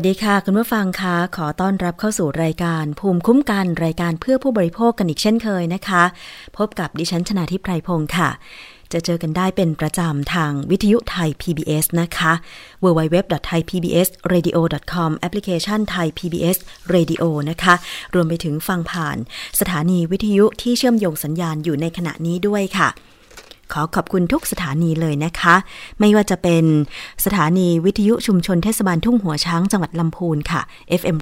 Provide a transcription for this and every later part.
วัสดีค่ะ คุณผู้ฟังคะขอต้อนรับเข้าสู่รายการ ภูมิคุ้มกันรายการเพื่อผู้บริโภคกันอีกเช่นเคยนะคะ พบกับดิฉันชนาทิพไพรพงศ์ค่ะ จะเจอกันได้เป็นประจำทางวิทยุไทย PBS นะคะ www.thaipbsradio.com แอปพลิเคชันไทย PBS Radio นะคะ รวมไปถึงฟังผ่านสถานีวิทยุที่เชื่อมโยงสัญญาณอยู่ในขณะนี้ด้วยค่ะ ขอขอบคุณทุกสถานีเลยนะคะ ไม่ว่าจะเป็นสถานีวิทยุชุมชนเทศบาลทุ่งหัวช้างจังหวัดลำพูนค่ะ FM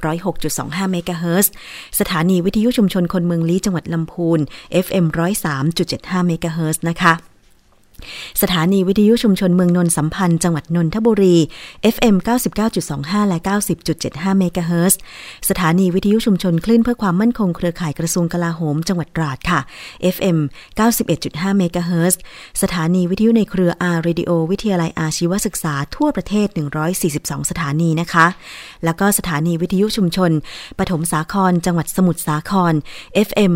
106.25เมกะเฮิรตซ์สถานีวิทยุชุมชนคนเมืองลี้จังหวัดลำพูน FM 103.75เมกะเฮิรตซ์นะคะ สถานีวิทยุชุมชนเมืองนนท์สัมพันธ์จังหวัดนนทบุรี FM 99.25 และ 90.75 เมกะเฮิรตซ์สถานีวิทยุชุมชนคลื่นเพื่อความมั่นคงเครือข่ายกระทรวงกลาโหม จังหวัดตราดค่ะ FM 91.5 เมกะเฮิรตซ์สถานีวิทยุในเครือ R Radio วิทยาลัยอาชีวศึกษาทั่วประเทศ 142 สถานีนะคะ แล้วก็สถานีวิทยุชุมชน ปฐมสาคร จังหวัดสมุทรสาคร FM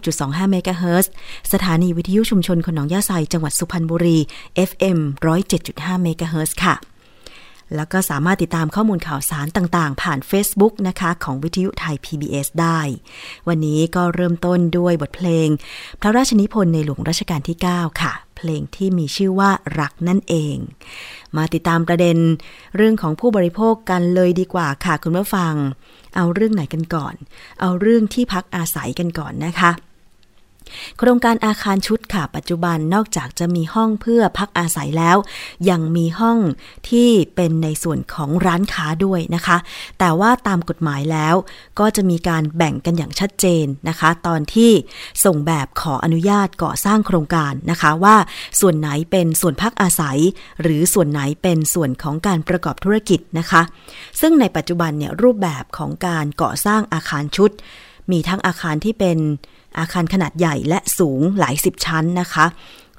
106.25 เมกะเฮิรตซ์สถานีวิทยุชุมชนหนองหญ้าไซจังหวัดสุพรรณบุรี FM 107.5เมกะเฮิรตซ์ค่ะ แล้วก็สามารถติดตามข้อมูลข่าวสารต่างๆ ผ่าน Facebook นะคะ ของวิทยุไทย PBS ได้ วันนี้ก็เริ่มต้นด้วยบทเพลง พระราชนิพนธ์ในหลวงรัชกาลที่ 9 ค่ะ เพลงที่มีชื่อว่ารักนั่นเอง มาติดตามประเด็นเรื่องของผู้บริโภคกันเลยดีกว่าค่ะคุณผู้ฟัง เอาเรื่องไหนกันก่อน เอาเรื่องที่พักอาศัยกันก่อนนะคะ โครงการอาคารชุดค่ะปัจจุบันนอกจากจะมีห้องเพื่อพักอาศัยแล้ว ยังมีห้องที่เป็นในส่วนของร้านค้าด้วยนะคะ แต่ว่าตามกฎหมายแล้วก็จะมีการแบ่งกันอย่างชัดเจนนะคะ ตอนที่ส่งแบบขออนุญาตก่อสร้างโครงการนะคะว่าส่วนไหนเป็นส่วนพักอาศัย หรือส่วนไหนเป็นส่วนของการประกอบธุรกิจนะคะ ซึ่งในปัจจุบันเนี่ยรูปแบบของการก่อสร้างอาคารชุด มีทั้งอาคารที่เป็น อาคารขนาดใหญ่และสูงหลายสิบชั้นนะคะ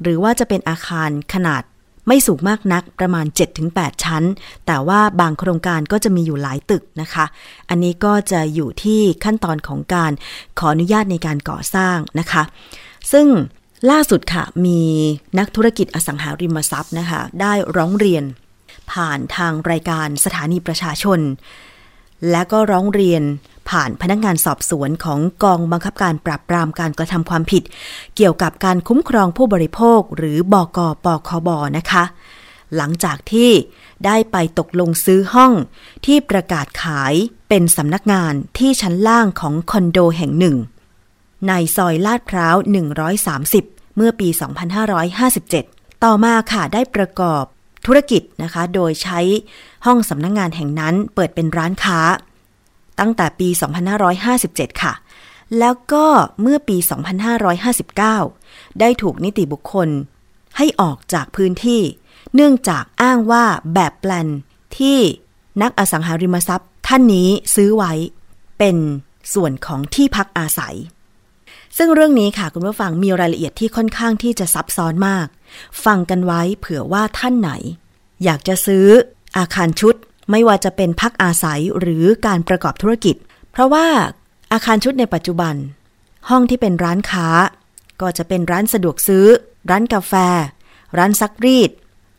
หรือว่าจะเป็นอาคารขนาดไม่สูงมากนักประมาณ 7-8 ชั้น แต่ว่าบางโครงการก็จะมีอยู่หลายตึกนะคะ อันนี้ก็จะอยู่ที่ขั้นตอนของการขออนุญาตในการก่อสร้างนะคะ ซึ่งล่าสุดค่ะมีนักธุรกิจอสังหาริมทรัพย์นะคะ ได้ร้องเรียนผ่านทางรายการสถานีประชาชน และก็ร้องเรียนผ่านพนักงานสอบสวนของกองบังคับการปราบปรามการกระทำความผิด เกี่ยวกับการคุ้มครองผู้บริโภคหรือบอกปคบนะคะ หลังจากที่ได้ไปตกลงซื้อห้องที่ประกาศขายเป็นสำนักงานที่ชั้นล่างของคอนโดแห่งหนึ่ง ในซอยลาดพร้าว 130 เมื่อปี 2557 ต่อมาค่ะได้ประกอบ ธุรกิจนะคะ โดยใช้ห้องสำนักงงานแห่งนั้นเปิดเป็นร้านค้า ตั้งแต่ปี 2557 ค่ะ แล้วก็เมื่อปี 2559 ได้ถูกนิติบุคคล ให้ออกจากพื้นที่ เนื่องจากอ้างว่าแบบแปลนที่นักอสังหาริมทรัพย์ ท่านนี้ซื้อไว้เป็นส่วนของที่พักอาศัย ซึ่งเรื่องนี้ค่ะคุณผู้ฟังมีรายละเอียดที่ค่อนข้างที่จะซับซ้อนมาก ฟังกันไว้เผื่อว่าท่านไหน อยากจะซื้ออาคารชุด ไม่ว่าจะเป็นพักอาศัยหรือการประกอบธุรกิจ เพราะว่าอาคารชุดในปัจจุบัน ห้องที่เป็นร้านค้า ก็จะเป็นร้านสะดวกซื้อ ร้านกาแฟ ร้านซักรีด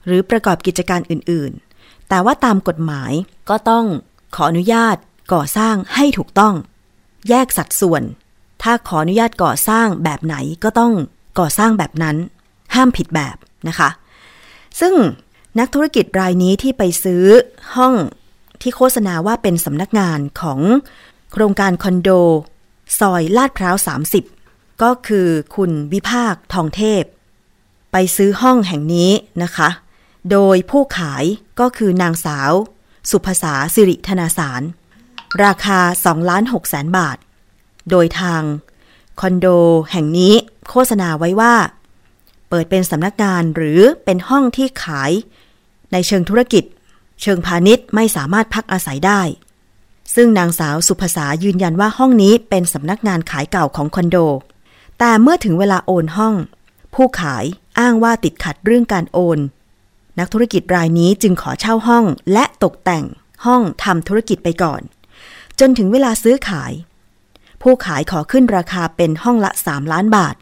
หรือประกอบกิจการอื่นๆ แต่ว่าตามกฎหมายก็ต้องขออนุญาตก่อสร้างให้ถูกต้อง แยกสัดส่วน ถ้าขออนุญาตก่อสร้างแบบไหนก็ต้องก่อสร้างแบบนั้น ห้ามผิดแบบนะคะ ซึ่งนักธุรกิจรายนี้ที่ไปซื้อห้องที่โฆษณาว่าเป็นสำนักงานของโครงการคอนโด ซอยลาดพร้าว 30 ก็คือคุณวิภาคทองเทพ ไปซื้อห้องแห่งนี้นะคะ โดยผู้ขายก็คือนางสาว สุภษาสิริธนาสาร ราคา2ล้าน6แสนบาท โดยทางคอนโดแห่งนี้โฆษณาไว้ว่า ปิดเป็นสำนักงานหรือเป็นห้องที่ขาย ในเชิงธุรกิจ เชิงพาณิชย์ไม่สามารถพักอาศัยได้ ซึ่งนางสาวสุภษายืนยันว่าห้องนี้เป็นสำนักงานขายเก่าของคอนโด แต่เมื่อถึงเวลาโอนห้อง ผู้ขายอ้างว่าติดขัดเรื่องการโอน นักธุรกิจรายนี้จึงขอเช่าห้องและตกแต่งห้องทำธุรกิจไปก่อน จนถึงเวลาซื้อขาย ผู้ขายขอขึ้นราคาเป็นห้องละ 3 ล้านบาท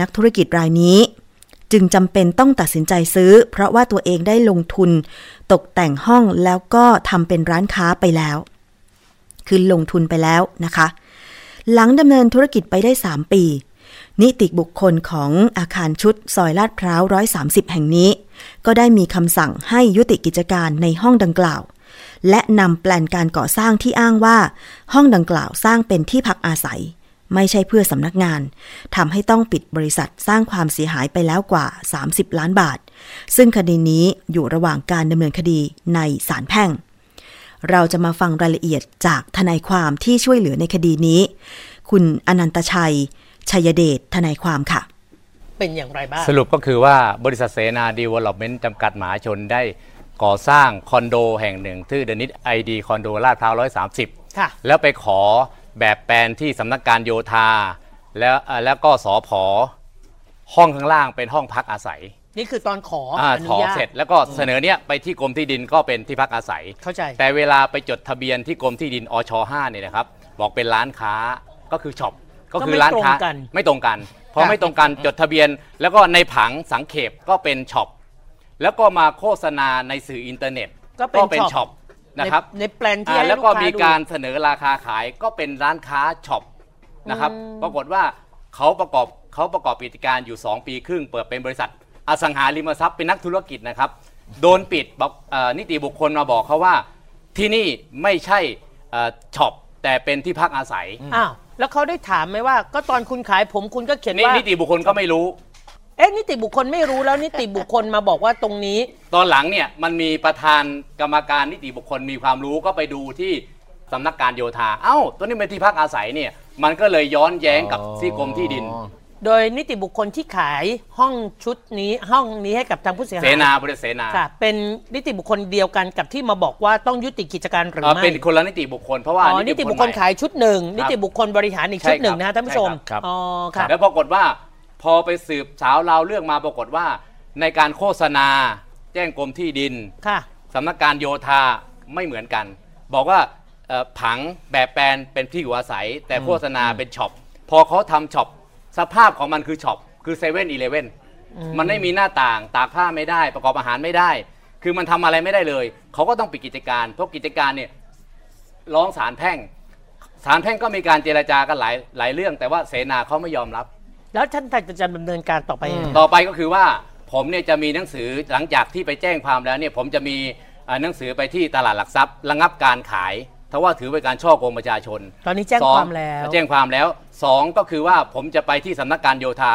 นักธุรกิจรายนี้ จึงจำเป็นต้องตัดสินใจซื้อ เพราะว่าตัวเองได้ลงทุน ตกแต่งห้องแล้วก็ทำเป็นร้านค้าไปแล้ว คือลงทุนไปแล้วนะคะ หลังดำเนินธุรกิจไปได้ 3 ปี นิติบุคคลของอาคารชุดซอยลาดพร้าว130 แห่งนี้ ก็ได้มีคำสั่งให้ยุติกิจการในห้องดังกล่าว และนำแปลนการก่อสร้างที่อ้างว่า ห้องดังกล่าวสร้างเป็นที่พักอาศัย ไม่ใช่เพื่อสำนักงานทำให้ต้องปิดบริษัทสร้างความเสียหายไปแล้วกว่า 30 ล้านบาท ซึ่งคดีนี้อยู่ระหว่างการดำเนินคดีในศาลแพ่ง เราจะมาฟังรายละเอียดจากทนายความที่ช่วยเหลือในคดีนี้ คุณอนันตชัย ชัยเดชทนายความค่ะ เป็นอย่างไรบ้าง สรุปก็คือว่าบริษัทเสนาดีเวล็อปเมนต์จำกัดมหาชนได้ก่อสร้างคอนโดแห่งหนึ่งที่เดอะนิชไอดีคอนโดลาดพร้าว130 ค่ะ แล้วไปขอ แบบแปลนที่สำนักการโยธา แล้วเอ่อแล้วก็สอพอห้องข้างล่างเป็นห้องพักอาศัยนี่คือตอนขออ่าอนุขออนุญาตเสร็จแล้วก็เสนอเนี้ยไปที่กรมที่ดินก็เป็นที่พักอาศัย เข้าใจ แต่เวลาไปจดทะเบียนที่กรมที่ดินอช5เนี่ยนะครับ บอกเป็นร้านค้าก็คือ shop ก็คือร้านค้าก็ไม่ตรงกันไม่ตรงกันพอค่ะไม่ตรงกันจดทะเบียน แล้วก็ในผังสังเขปก็เป็น shop แล้วก็มาโฆษณาในสื่ออินเทอร์เน็ตก็เป็น shop นะครับในในแปลนที่อ่าให้แล้วลูกก็ค้ามีดูการเสนอราคาขายก็เป็นร้านค้า shopนะครับปรากฏว่าเขาประกอบเขาประกอบกิจการอยู่ 2 ปีครึ่ง เปิดเป็นบริษัท อสังหาริมทรัพย์เป็นนักธุรกิจนะครับ โดนปิดบอกเอ่อนิติบุคคลมาบอกเขาว่าที่นี่ไม่ใช่เอ่อช็อปแต่เป็นที่พักอาศัยอ้าวแล้วเขาได้ถามไหมว่า ก็ตอนคุณขายผมคุณก็เขียนนี่ว่านิติบุคคลก็ไม่รู้ เอ๊ะนิติบุคคลไม่รู้แล้วนิติบุคคลมาบอกว่าตรงนี้ ตอนหลังเนี่ยมันมีประธานกรรมการนิติบุคคลมีความรู้ก็ไปดูที่สำนักการโยธา เอ้า ตัวนี้เป็นที่พักอาศัยเนี่ย มันก็เลยย้อนแย้งกับที่กรมที่ดิน โดยนิติบุคคลที่ขายห้องชุดนี้ห้องนี้ให้กับทางผู้เสียหายเสนาบริษัทเสนาค่ะเป็นนิติบุคคลเดียวกันกับที่มาบอกว่าต้องยุติกิจการหรือเอ่อไม่เป็นคนละนิติบุคคลเพราะว่าอ๋อนิติบุคคลใหม่ ขายชุดหนึ่งครับนิติบุคคลบริหารอีกชุดหนึ่งนะฮะท่านผู้ชมใช่ครับ อ๋อค่ะ แล้วปรากฏว่า พอไปสืบสาวราวเรื่องมาปรากฏว่า ในการโฆษณา แจ้งกรมที่ดินค่ะ สำนักการโยธาไม่เหมือนกัน บอกว่าเอ่อผังแบบแปลนเป็นที่อยู่อาศัย แต่โฆษณาเป็น shop พอเขาทำ shop สภาพของมันคือ shopคือเซเว่นอีเลเว่นมันไม่มีหน้าต่างตากผ้าไม่ได้ ประกอบอาหารไม่ได้ คือมันทำอะไรไม่ได้เลย เขาก็ต้องปิดกิจการ เพราะกิจการเนี่ยร้องศาลแพ่งศาลแพ่งก็มีการเจรจากันหลายหลายเรื่อง แต่ว่าเสนาเขาไม่ยอมรับ แล้วท่านจะดำเนินการต่อไปยังไง ต่อไปก็คือว่าผมเนี่ยจะมีหนังสือหลังจากที่ไปแจ้งความแล้วเนี่ยผมจะมีเอ่อหนังสือไปที่ตลาดหลักทรัพย์ระงับการขายเพราะว่าถือเป็นการช่อโกงประชาชนตอนนี้แจ้งสอความแล้ว แจ้งความแล้วสองก็คือว่าผมจะไปที่สำนักการโยธา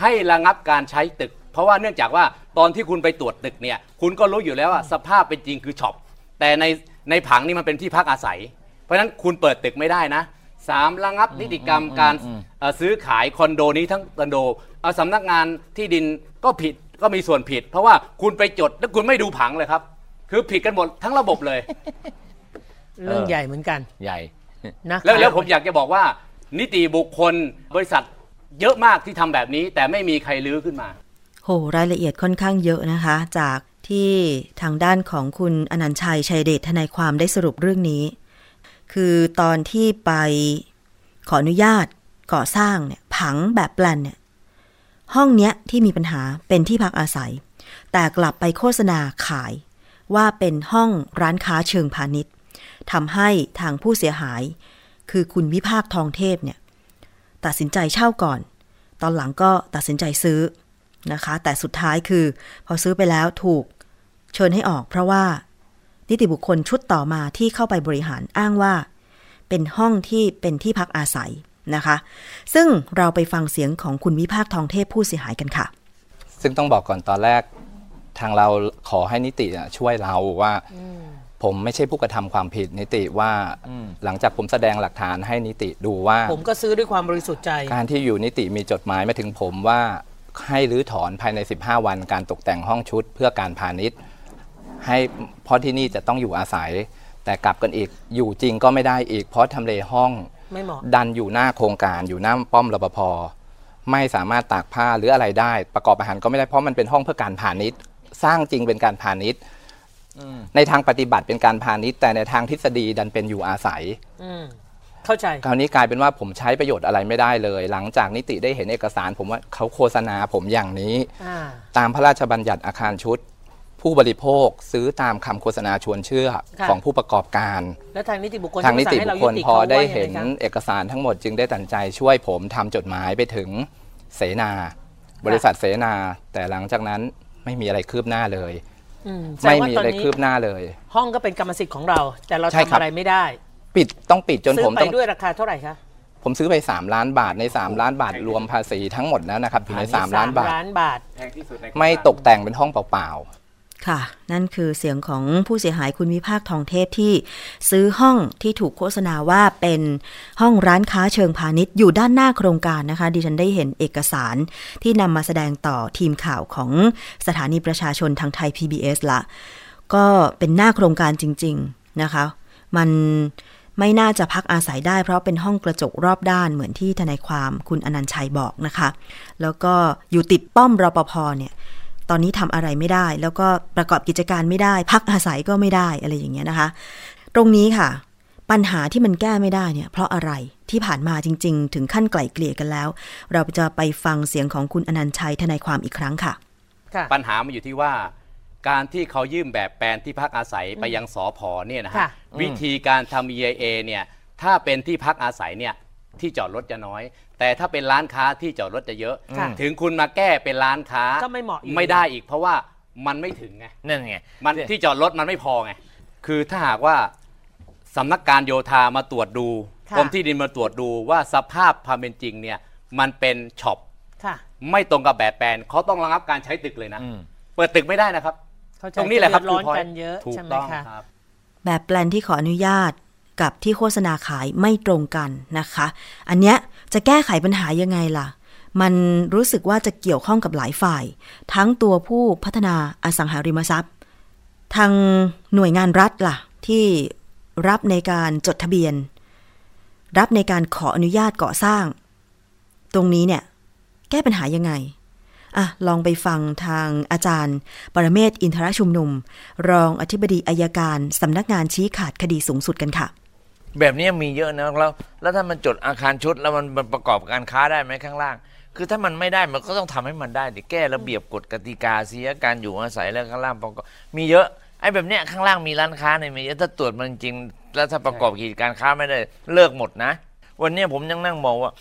ให้ระงับการใช้ตึก เพราะว่าเนื่องจากว่าตอนที่คุณไปตรวจตึกเนี่ยคุณก็รู้อยู่แล้วว่าสภาพเป็นจริงคือช็อปแต่ในในผังนี่มันเป็นที่พักอาศัย เพราะฉะนั้นคุณเปิดตึกไม่ได้นะ สามระงับนิติกรรมการเอ่อซื้อขายคอนโดนี้ทั้งคอนโดเอาสำนักงานที่ดินก็ผิดก็มีส่วนผิด เพราะว่าคุณไปจดแล้วคุณไม่ดูผังเลยครับ คือผิดกันหมดทั้งระบบเลย เรื่องใหญ่เหมือนกันใหญ่นะแล้วแล้วผมอยากจะบอกว่า นิติบุคคลบริษัทเยอะมากที่ทำแบบนี้ แต่ไม่มีใครลื้อขึ้นมาโหรายละเอียดค่อนข้างเยอะนะคะ จากที่ทางด้านของคุณอนันต์ชัยชัยเดชทนายความได้สรุปเรื่องนี้ คือตอนที่ไปขออนุญาตก่อสร้างเนี่ยผังแบบแปลนเนี่ยห้องเนี้ยที่มีปัญหาเป็นที่พักอาศัย แต่กลับไปโฆษณาขายว่าเป็นห้องร้านค้าเชิงพาณิชย์ทำให้ทางผู้เสียหาย คือคุณวิภาคทองเทพเนี่ยตัดสินใจเช่าก่อน ตอนหลังก็ตัดสินใจซื้อนะคะ แต่สุดท้ายคือ พอซื้อไปแล้วถูกเชิญให้ออกเพราะว่า นิติบุคคลชุดต่อมาที่เข้าไปบริหารอ้างว่า เป็นห้องที่เป็นที่พักอาศัยนะคะ ซึ่งเราไปฟังเสียงของคุณวิภาคทองเทพผู้เสียหายกันค่ะ ซึ่งต้องบอกก่อนตอนแรกทางเราขอให้นิติอะช่วยเราว่าผมไม่ใช่ผู้กระทำความผิดนิติว่าหลังจากผมแสดงหลักฐานให้นิติดูว่า ผมก็ซื้อด้วยความบริสุทธิ์ใจ การที่อยู่นิติมีจดหมายมาถึงผมว่าให้รื้อถอนภายใน 15 วันการตกแต่งห้องชุดเพื่อการพาณิชย์ ให้เพราะที่นี่จะต้องอยู่อาศัย แต่กลับกันอีกอยู่จริงก็ไม่ได้อีก เพราะทำเลห้องไม่เหมาะดันอยู่หน้าโครงการอยู่หน้าป้อมรปภไม่สามารถตากผ้าหรืออะไรได้ ประกอบอาหารก็ไม่ได้เพราะมันเป็นห้องเพื่อการพาณิชย์ สร้างจริงเป็นการพาณิชย์ในทางปฏิบัติเป็นการพาณิชย์ แต่ในทางทฤษฎีดันเป็นอยู่อาศัยอืมเข้าใจ คราวนี้กลายเป็นว่าผมใช้ประโยชน์อะไรไม่ได้เลย หลังจากนิติได้เห็นเอกสาร ผมว่าเขาโฆษณาผมอย่างนี้ อ่า ตามพระราชบัญญัติอาคารชุด ผู้บริโภคซื้อตามคำโฆษณาชวนเชื่อค่ะของผู้ประกอบการ แล้วทางนิติบุคคลทางนิติที่บุมาคสั่คงลให้พอรายุติได้ขาว่าเห็นยังงคะเอกสารทั้งหมดจึงได้ตัดสินใจช่วยผมทำจดหมายไปถึงเสนา บริษัทเสนา แต่หลังจากนั้นไม่มีอะไรคืบหน้าเลยอืมแสดไม่งว่ามีตอนอะไรนี้คืบหน้าเลย ห้องก็เป็นกรรมสิทธิ์ของเรา แต่เราใช่ทำครับอะไรไม่ได้ ปิดต้องปิดจนซื้อผมไปต้องด้วยราคาเท่าไหร่คะผมซื้อไป 3 ล้านบาทใน 3 ล้านบาทรวมภาษีทั้งหมดแล้วนะครับอยู่ใน 3 ล้านบาทล้านบาทแพงที่สุดในไม่ตกแต่งเป็นห้องเปล่า ค่ะ นั่นคือเสียงของผู้เสียหายคุณวิภาคทองเทพที่ซื้อห้องที่ถูกโฆษณาว่าเป็นห้องร้านค้าเชิงพาณิชย์อยู่ด้านหน้าโครงการนะคะ ดิฉันได้เห็นเอกสารที่นำมาแสดงต่อทีมข่าวของสถานีประชาชนทางไทย PBS ละ ก็เป็นหน้าโครงการจริง ๆนะคะ มันไม่น่าจะพักอาศัยได้เพราะเป็นห้องกระจกรอบด้านเหมือนที่ทนายความคุณอนันชัยบอกนะคะ แล้วก็อยู่ติดป้อมรปภเนี่ย ตอนนี้ทำอะไรไม่ได้ แล้วก็ประกอบกิจการไม่ได้ พักอาศัยก็ไม่ได้อะไรอย่างเงี้ยนะคะ ตรงนี้ค่ะ ปัญหาที่มันแก้ไม่ได้เนี่ย เพราะอะไรที่ผ่านมาจริง ๆ ถึงขั้นไกล่เกลี่ยกันแล้ว เราจะไปฟังเสียงของคุณอนันต์ชัยทนายความอีกครั้งค่ะค่ะปัญหามันอยู่ที่ว่าการที่เขายื่นแบบแปลนที่พักอาศัยไปยังสอพอเนี่ยนะฮะค่ะ วิธีการทำ EIA เนี่ยถ้าเป็นที่พักอาศัยเนี่ย ที่จอดรถจะน้อย แต่ถ้าเป็นร้านค้าที่จอดรถจะเยอะ ค่ะ ถึงคุณมาแก้เป็นร้านค้าก็ไม่เหมาะอยู่ไม่ได้อีก เพราะว่ามันไม่ถึงไง นั่นไง มันที่จอดรถมันไม่พอไง คือถ้าหากว่าสำนักการโยธามาตรวจดูค่ะ กรมที่ดินมาตรวจดูว่าสภาพความเป็นจริงเนี่ยมันเป็นช็อปค่ะ ไม่ตรงกับแบบแปลนเขาต้องระงับการใช้ตึกเลยนะ อืม เปิดตึกไม่ได้นะครับ เข้าใจตรงนี้แหละครับจเดือดร้อนคือ point กันเยอะถูกใช่ไหมต้องคะ ครับ แบบแปลนที่ขออนุญาต กับที่โฆษณาขายไม่ตรงกันนะคะ อันเนี้ยจะแก้ไขปัญหายังไงล่ะ มันรู้สึกว่าจะเกี่ยวข้องกับหลายฝ่าย ทั้งตัวผู้พัฒนาอสังหาริมทรัพย์ ทางหน่วยงานรัฐล่ะ ที่รับในการจดทะเบียน รับในการขออนุญาตก่อสร้าง ตรงนี้เนี่ยแก้ปัญหายังไงอะลองไปฟังทางอาจารย์ ปรเมศอินทรชุมนุม รองอธิบดีอายการ สำนักงานชี้ขาดคดีสูงสุดกันค่ะ แบบนี้มีเยอะนะแล้วแล้วถ้ามันจดอาคารชุดแล้วมันมันประกอบการค้าได้ไหมข้างล่าง คือถ้ามันไม่ได้มันก็ต้องทำให้มันได้ดิแก้ระเบียบกฎกติกาเสียการอยู่อาศัยแล้วข้างล่างประกอบมีเยอะไอ้แบบเนี้ยข้างล่างมีร้านค้าเนี่ยมีเยอะถ้าตรวจมันจริง แล้วถ้าประกอบกิจการค้าไม่ได้เลิกหมดนะ วันนี้ผมยังนั่งมองว่า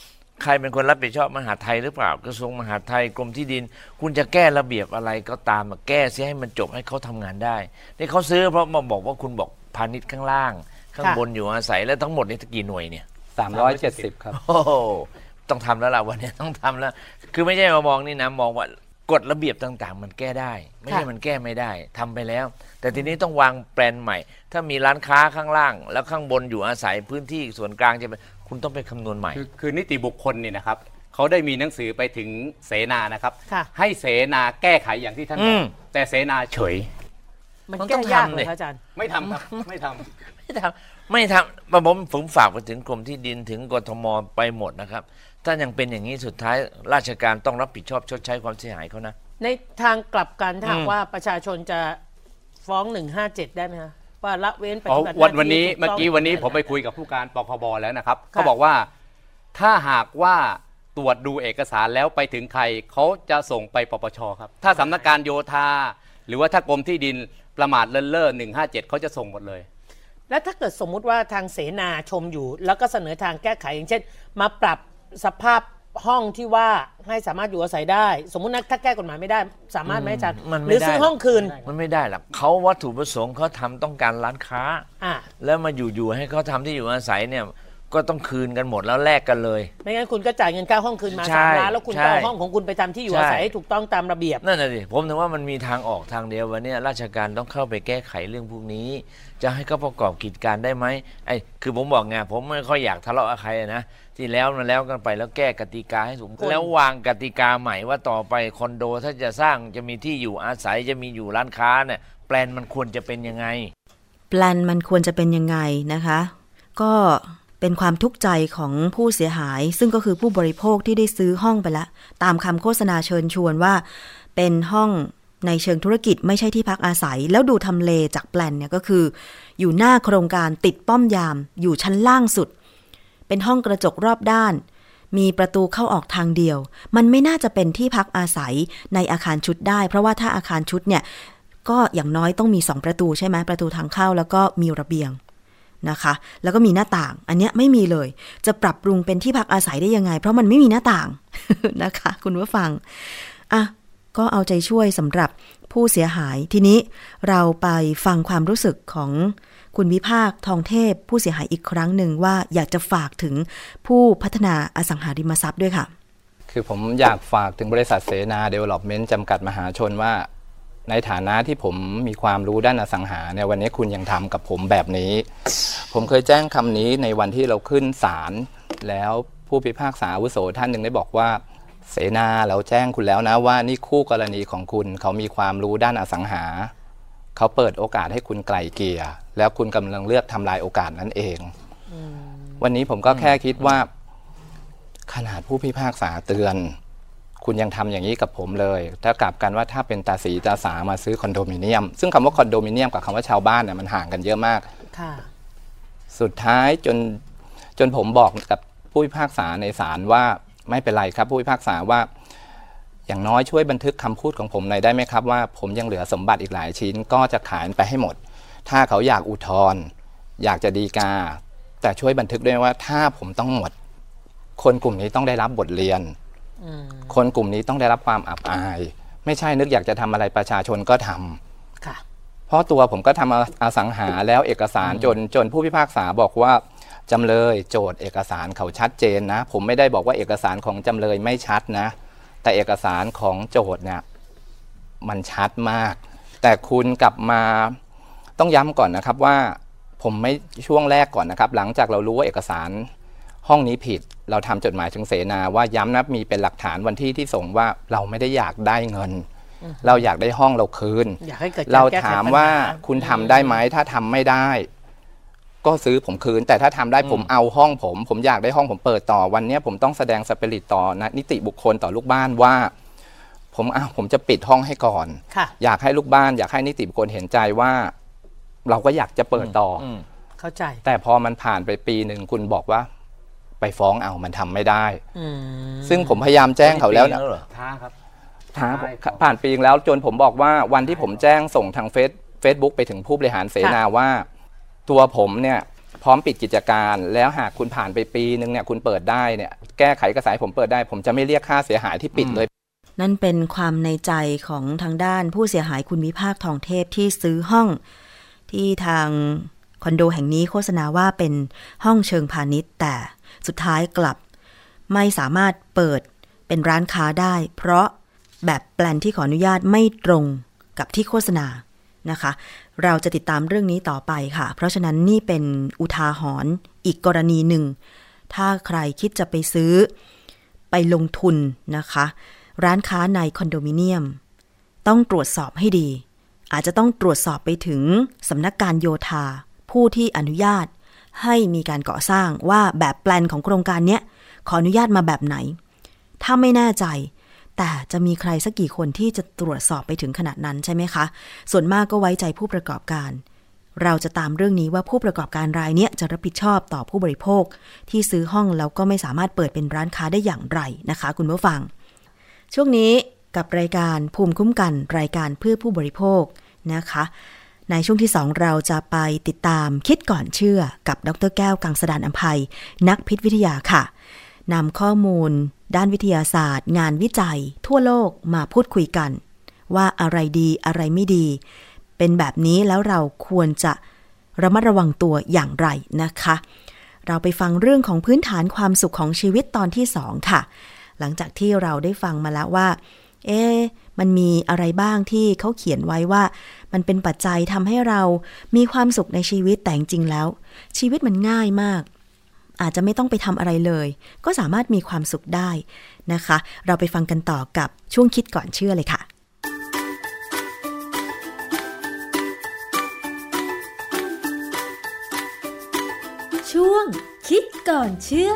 ใครเป็นคนรับผิดชอบมหาไทยหรือเปล่ากระทรวงมหาไทยกรมที่ดิน คุณจะแก้ระเบียบอะไรก็ตามมาแก้เสียให้มันจบให้เขาทำงานได้นี่เขาซื้อเพราะมาบอกว่าคุณบอกพาณิชย์ข้างล่าง ข้างค่ะบนอยู่อาศัยแล้วทั้งหมดนี่กี่หน่วยเนี่ย370ครับ โอ้โหต้องทำแล้วล่ะวันนี้ต้องทำแล้ว คือไม่ใช่มามองนี่นะมองว่ากฎระเบียบต่างๆ มันแก้ได้ ไม่ใช่ค่ะมันแก้ไม่ได้ทำไปแล้ว แต่ทีนี้ต้องวางแปลนใหม่ ถ้ามีร้านค้าข้างล่าง แล้วข้างบนอยู่อาศัยพื้นที่ส่วนกลางจะเป็นคุณต้องไปคำนวณใหม่คือคือนิติบุคคลเนี่ยนะครับเขาได้มีหนังสือไปถึงเสนานะครับค่ะให้เสนาแก้ไขอย่างที่ท่านบอือกมแต่เสนาเฉย มันมันแก้ต้องยากทำเลเลยยครับอาจารย์ ไม่ทำครับไม่ทำ ไม่ทำไม่ทำผมผมฝากไปถึงกรมที่ดินถึงกทมไปหมดนะครับ ถ้ายังเป็นอย่างนี้สุดท้ายราชการต้องรับผิดชอบชดใช้ความเสียหายเขานะ ในทางกลับกันถ้าหากอืมว่าประชาชนจะฟ้องหนึ่งห้าเจ็ดได้ไหมคะว่าละเว้นปอ๋อฏิบัติหวันน้าที่วันนี้ถูเมื่อต้งกี้วันนี้ถูผมไปคุยกับผู้การปคบแล้วนะครับค่ะเขาบอกว่าถ้าหากว่าตรวจดูเอกสารแล้วไปถึงใครเขาจะส่งไปปปชครับ ถ้าสำนักการโยธา หรือว่าถ้ากรมที่ดินประมาทเลินเล่อหนึ่งห้าเจ็ดเขาจะส่งหมดเลย แล้วถ้าเกิดสมมุติว่าทางเสนาชมอยู่ แล้วก็เสนอทางแก้ไขอย่างเช่น มาปรับสภาพห้องที่ว่าให้สามารถอยู่อาศัยได้ สมมุตินะถ้าแก้กฎหมายไม่ได้ สามารถไหมอาจารย์มันหไม่รือได้ซื้อห้องคืน มันไม่ได้หรอกเขาวัตถุประสงค์เขาทำต้องการร้านค้า อ่าแล้วมาอยู่ๆให้เขาทำที่อยู่อาศัยเนี่ย ก็ต้องคืนกันหมดแล้วแลกกันเลย ไม่งั้นคุณก็จ่ายเงินค่าห้องคืนมาใช่สามล้านแล้วคุณใช่ก็เอาห้องของคุณไปทำที่อยู่อาศัยใช่ ให้ถูกต้องตามระเบียบ นั่นน่ะสิผมถึงว่ามันมีทางออกทางเดียววันนี้ราชการต้องเข้าไปแก้ไขเรื่องพวกนี้ จะให้เขาประกอบกิจการได้ไหมไอ้คือผมบอกไงผมไม่ค่อยอยากทะเลาะกับใครนะที่แล้วมันแล้วกันไปแล้วแก้กติกาให้สมคนแล้ววางกติกาใหม่ว่าต่อไปคอนโดถ้าจะสร้างจะมีที่อยู่อาศัยจะมีอยู่ร้านค้าเนี่ยแปลนมันควรจะเป็นยังไง แปลนมันควรจะเป็นยังไงนะคะ ก็ เป็นความทุกข์ใจของผู้เสียหาย ซึ่งก็คือผู้บริโภคที่ได้ซื้อห้องไปแล้วตามคำโฆษณาเชิญชวนว่า เป็นห้องในเชิงธุรกิจไม่ใช่ที่พักอาศัย แล้วดูทำเลจากแปลนเนี่ยก็คือ อยู่หน้าโครงการติดป้อมยาม อยู่ชั้นล่างสุด เป็นห้องกระจกรอบด้าน มีประตูเข้าออกทางเดียว มันไม่น่าจะเป็นที่พักอาศัยในอาคารชุดได้ เพราะว่าถ้าอาคารชุดเนี่ยก็อย่างน้อยต้องมี 2 ประตูใช่ไหมประตูทางเข้าแล้วก็มีระเบียง นะคะ แล้วก็มีหน้าต่าง อันเนี้ยไม่มีเลย จะปรับปรุงเป็นที่พักอาศัยได้ยังไง เพราะมันไม่มีหน้าต่างนะคะ คุณผู้ฟังอะก็เอาใจช่วยสำหรับผู้เสียหาย ทีนี้เราไปฟังความรู้สึกของคุณวิภาคทองเทพ ผู้เสียหายอีกครั้งหนึ่งว่าอยากจะฝากถึงผู้พัฒนาอสังหาริมทรัพย์ด้วยค่ะ คือผมอยากฝากถึงบริษัทเสนาเดเวล็อปเมนต์จำกัดมหาชนว่า ในฐานะที่ผมมีความรู้ด้านอสังหาเนี่ยวันนี้คุณยังทำกับผมแบบนี้ ผมเคยแจ้งคำนี้ในวันที่เราขึ้นศาลแล้วผู้พิพากษาอาวุโสท่านหนึ่งได้บอกว่า เสนาเราแจ้งคุณแล้วนะว่านี่คู่กรณีของคุณเขามีความรู้ด้านอสังหา เขาเปิดโอกาสให้คุณไกลเกลี่ยแล้วคุณกำลังเลือกทำลายโอกาสนั้นเอง วันนี้ผมก็แค่คิดว่า ขนาดผู้พิพากษาเตือน คุณยังทำอย่างนี้กับผมเลย ถ้ากลับกันว่าถ้าเป็นตาสีตาสามาซื้อคอนโดมิเนียม ซึ่งคำว่าคอนโดมิเนียมกับคำว่าชาวบ้านเนี่ยมันห่างกันเยอะมากค่ะสุดท้ายจนจนผมบอกกับผู้พิพากษาในศาลว่าไม่เป็นไรครับผู้พิพากษาว่า อย่างน้อยช่วยบันทึกคำพูดของผมหน่อยได้ไหมครับว่าผมยังเหลือสมบัติอีกหลายชิ้นก็จะขายไปให้หมด ถ้าเขาอยากอุทธรณ์อยากจะดีกา แต่ช่วยบันทึกด้วยว่าถ้าผมต้องหมด คนกลุ่มนี้ต้องได้รับบทเรียน คนกลุ่มนี้ต้องได้รับความอับอาย ไม่ใช่นึกอยากจะทำอะไรประชาชนก็ทำค่ะ เพราะตัวผมก็ทำอาอสังหาแล้วเอกสารจนจนผู้พิพากษาบอกว่าจำเลยโจทย์เอกสารเขาชัดเจนนะ ผมไม่ได้บอกว่าเอกสารของจำเลยไม่ชัดนะ แต่เอกสารของโจทย์เนี่ยมันชัดมาก แต่คุณกลับมาต้องย้ำก่อนนะครับว่าผมไม่ช่วงแรกก่อนนะครับ หลังจากเรารู้ว่าเอกสาร ห้องนี้ผิดเราทำจดหมายถึงเสนาว่าย้ำนะมีเป็นหลักฐานวันที่ที่ส่งว่าเราไม่ได้อยากได้เงิน เราอยากได้ห้องเราคืนอยากให้เกิดกเราแก้ไขถามปัญหว่าคุณทำได้ไหมถ้าทำไม่ได้ ก็ซื้อผมคืน แต่ถ้าทำได้ผมเอาห้องผม ผมอยากได้ห้องผมเปิดต่อวันเนี้ยผมต้องแสดงสปิริตต่อนะนิติบุคคลต่อลูกบ้านว่า ผมอ้าวผมจะปิดห้องให้ก่อนค่ะอยากให้ลูกบ้าน อยากให้นิติบุคคลเห็นใจว่า เราก็อยากจะเปิดต่ออมเข้าใจ แต่พอมันผ่านไปปีหนึ่งคุณบอกว่า ไปฟ้องเอามันทำไม่ได้ อืมซึ่งผมพยายามแจ้งเขาแล้วนะปีนึงเหรอ ท้าครับ ท้าใช่ผ่านปีนึงแล้วจนผมบอกว่าวันที่ผมแจ้งส่งทางเฟซเฟซบุ๊กไปถึงผู้บริหารเสนาว่า ตัวผมเนี่ยพร้อมปิดกิจการแล้วหากคุณผ่านไปปีนึงเนี่ยคุณเปิดได้เนี่ยแก้ไขเอกสารให้ผมเปิดได้ ผมจะไม่เรียกค่าเสียหายที่ปิดเลย นั่นเป็นความในใจของทางด้านผู้เสียหายคุณวิภาคทองเทพที่ซื้อห้อง ที่ทางคอนโดแห่งนี้โฆษณาว่าเป็นห้องเชิงพาณิชย์ แต่ สุดท้ายกลับ ไม่สามารถเปิดเป็นร้านค้าได้ เพราะแบบแปลนที่ขออนุญาตไม่ตรงกับที่โฆษณานะคะ เราจะติดตามเรื่องนี้ต่อไปค่ะ เพราะฉะนั้นนี่เป็นอุทาหรณ์อีกกรณีหนึ่ง ถ้าใครคิดจะไปซื้อไปลงทุนนะคะ ร้านค้าในคอนโดมิเนียม ต้องตรวจสอบให้ดี อาจจะต้องตรวจสอบไปถึงสำนักการโยธา ผู้ที่อนุญาต ให้มีการก่อสร้างว่าแบบแปลนของโครงการเนี้ยขออนุญาตมาแบบไหน ถ้าไม่แน่ใจ แต่จะมีใครสักกี่คนที่จะตรวจสอบไปถึงขนาดนั้นใช่ไหมคะ ส่วนมากก็ไว้ใจผู้ประกอบการ เราจะตามเรื่องนี้ว่าผู้ประกอบการรายเนี้ยจะรับผิดชอบต่อผู้บริโภค ที่ซื้อห้องแล้วก็ไม่สามารถเปิดเป็นร้านค้าได้อย่างไรนะคะ คุณผู้ฟัง ช่วงนี้กับรายการภูมิคุ้มกันรายการเพื่อผู้บริโภคนะคะ ในช่วงที่ 2 เราจะไปติดตามคิดก่อนเชื่อกับดรแก้วกังสดานอภัย นักพิษวิทยาค่ะนำข้อมูล ด้านวิทยาศาสตร์ งานวิจัย ทั่วโลกมาพูดคุยกัน ว่าอะไรดีอะไรไม่ดี เป็นแบบนี้แล้วเราควรจะระมัดระวังตัวอย่างไรนะคะ เราไปฟังเรื่องของพื้นฐานความสุขของชีวิตตอนที่2ค่ะ หลังจากที่เราได้ฟังมาแล้วว่า เอ๊ มันมีอะไรบ้างที่เขาเขียนไว้ว่า มันเป็นปัจจัยทำให้เรามีความสุขในชีวิตแต่จริงแล้ว ชีวิตมันง่ายมาก อาจจะไม่ต้องไปทำอะไรเลย ก็สามารถมีความสุขได้นะคะ เราไปฟังกันต่อกับช่วงคิดก่อนเชื่อเลยค่ะช่วงคิดก่อนเชื่อ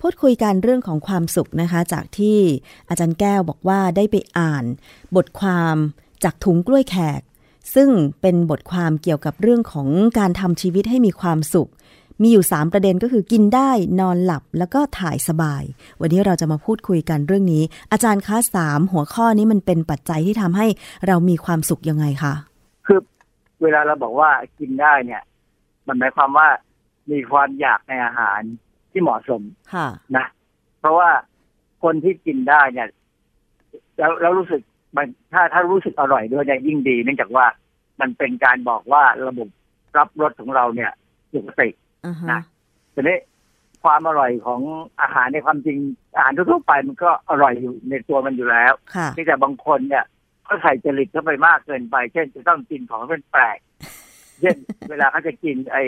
พูดคุยกันเรื่องของความสุขนะคะ จากที่อาจารย์แก้วบอกว่าได้ไปอ่าน บทความจากถุงกล้วยแขก ซึ่งเป็นบทความเกี่ยวกับเรื่องของการทำชีวิตให้มีความสุข มีอยู่ 3 ประเด็นก็คือกินได้นอนหลับแล้วก็ถ่ายสบาย วันนี้เราจะมาพูดคุยกันเรื่องนี้ อาจารย์คะสามหัวข้อนี้มันเป็นปัจจัยที่ทำให้เรามีความสุขยังไงคะคือเวลาเราบอกว่ากินได้เนี่ย มันหมายความว่ามีความอยากในอาหาร ที่เหมาะสมค่ะนะ เพราะว่าคนที่กินได้เนี่ย แล้วแล้วรู้สึกมันถ้าถ้ารู้สึกอร่อยด้วยเนี่ยยิ่งดี เนื่องจากว่ามันเป็นการบอกว่าระบบรับรสของเราเนี่ยปกติอ่าฮะนะทีนี้ความอร่อยของอาหารในความจริงอาหารทั่วๆไปมันก็อร่อยอยู่ในตัวมันอยู่แล้วค่ะที่แต่บางคนเนี่ยเขาใส่จริตเข้าไปมากเกินไป เช่นจะต้องกินของเป็นแปลก เช่นเวลาเขาจะกินไอ้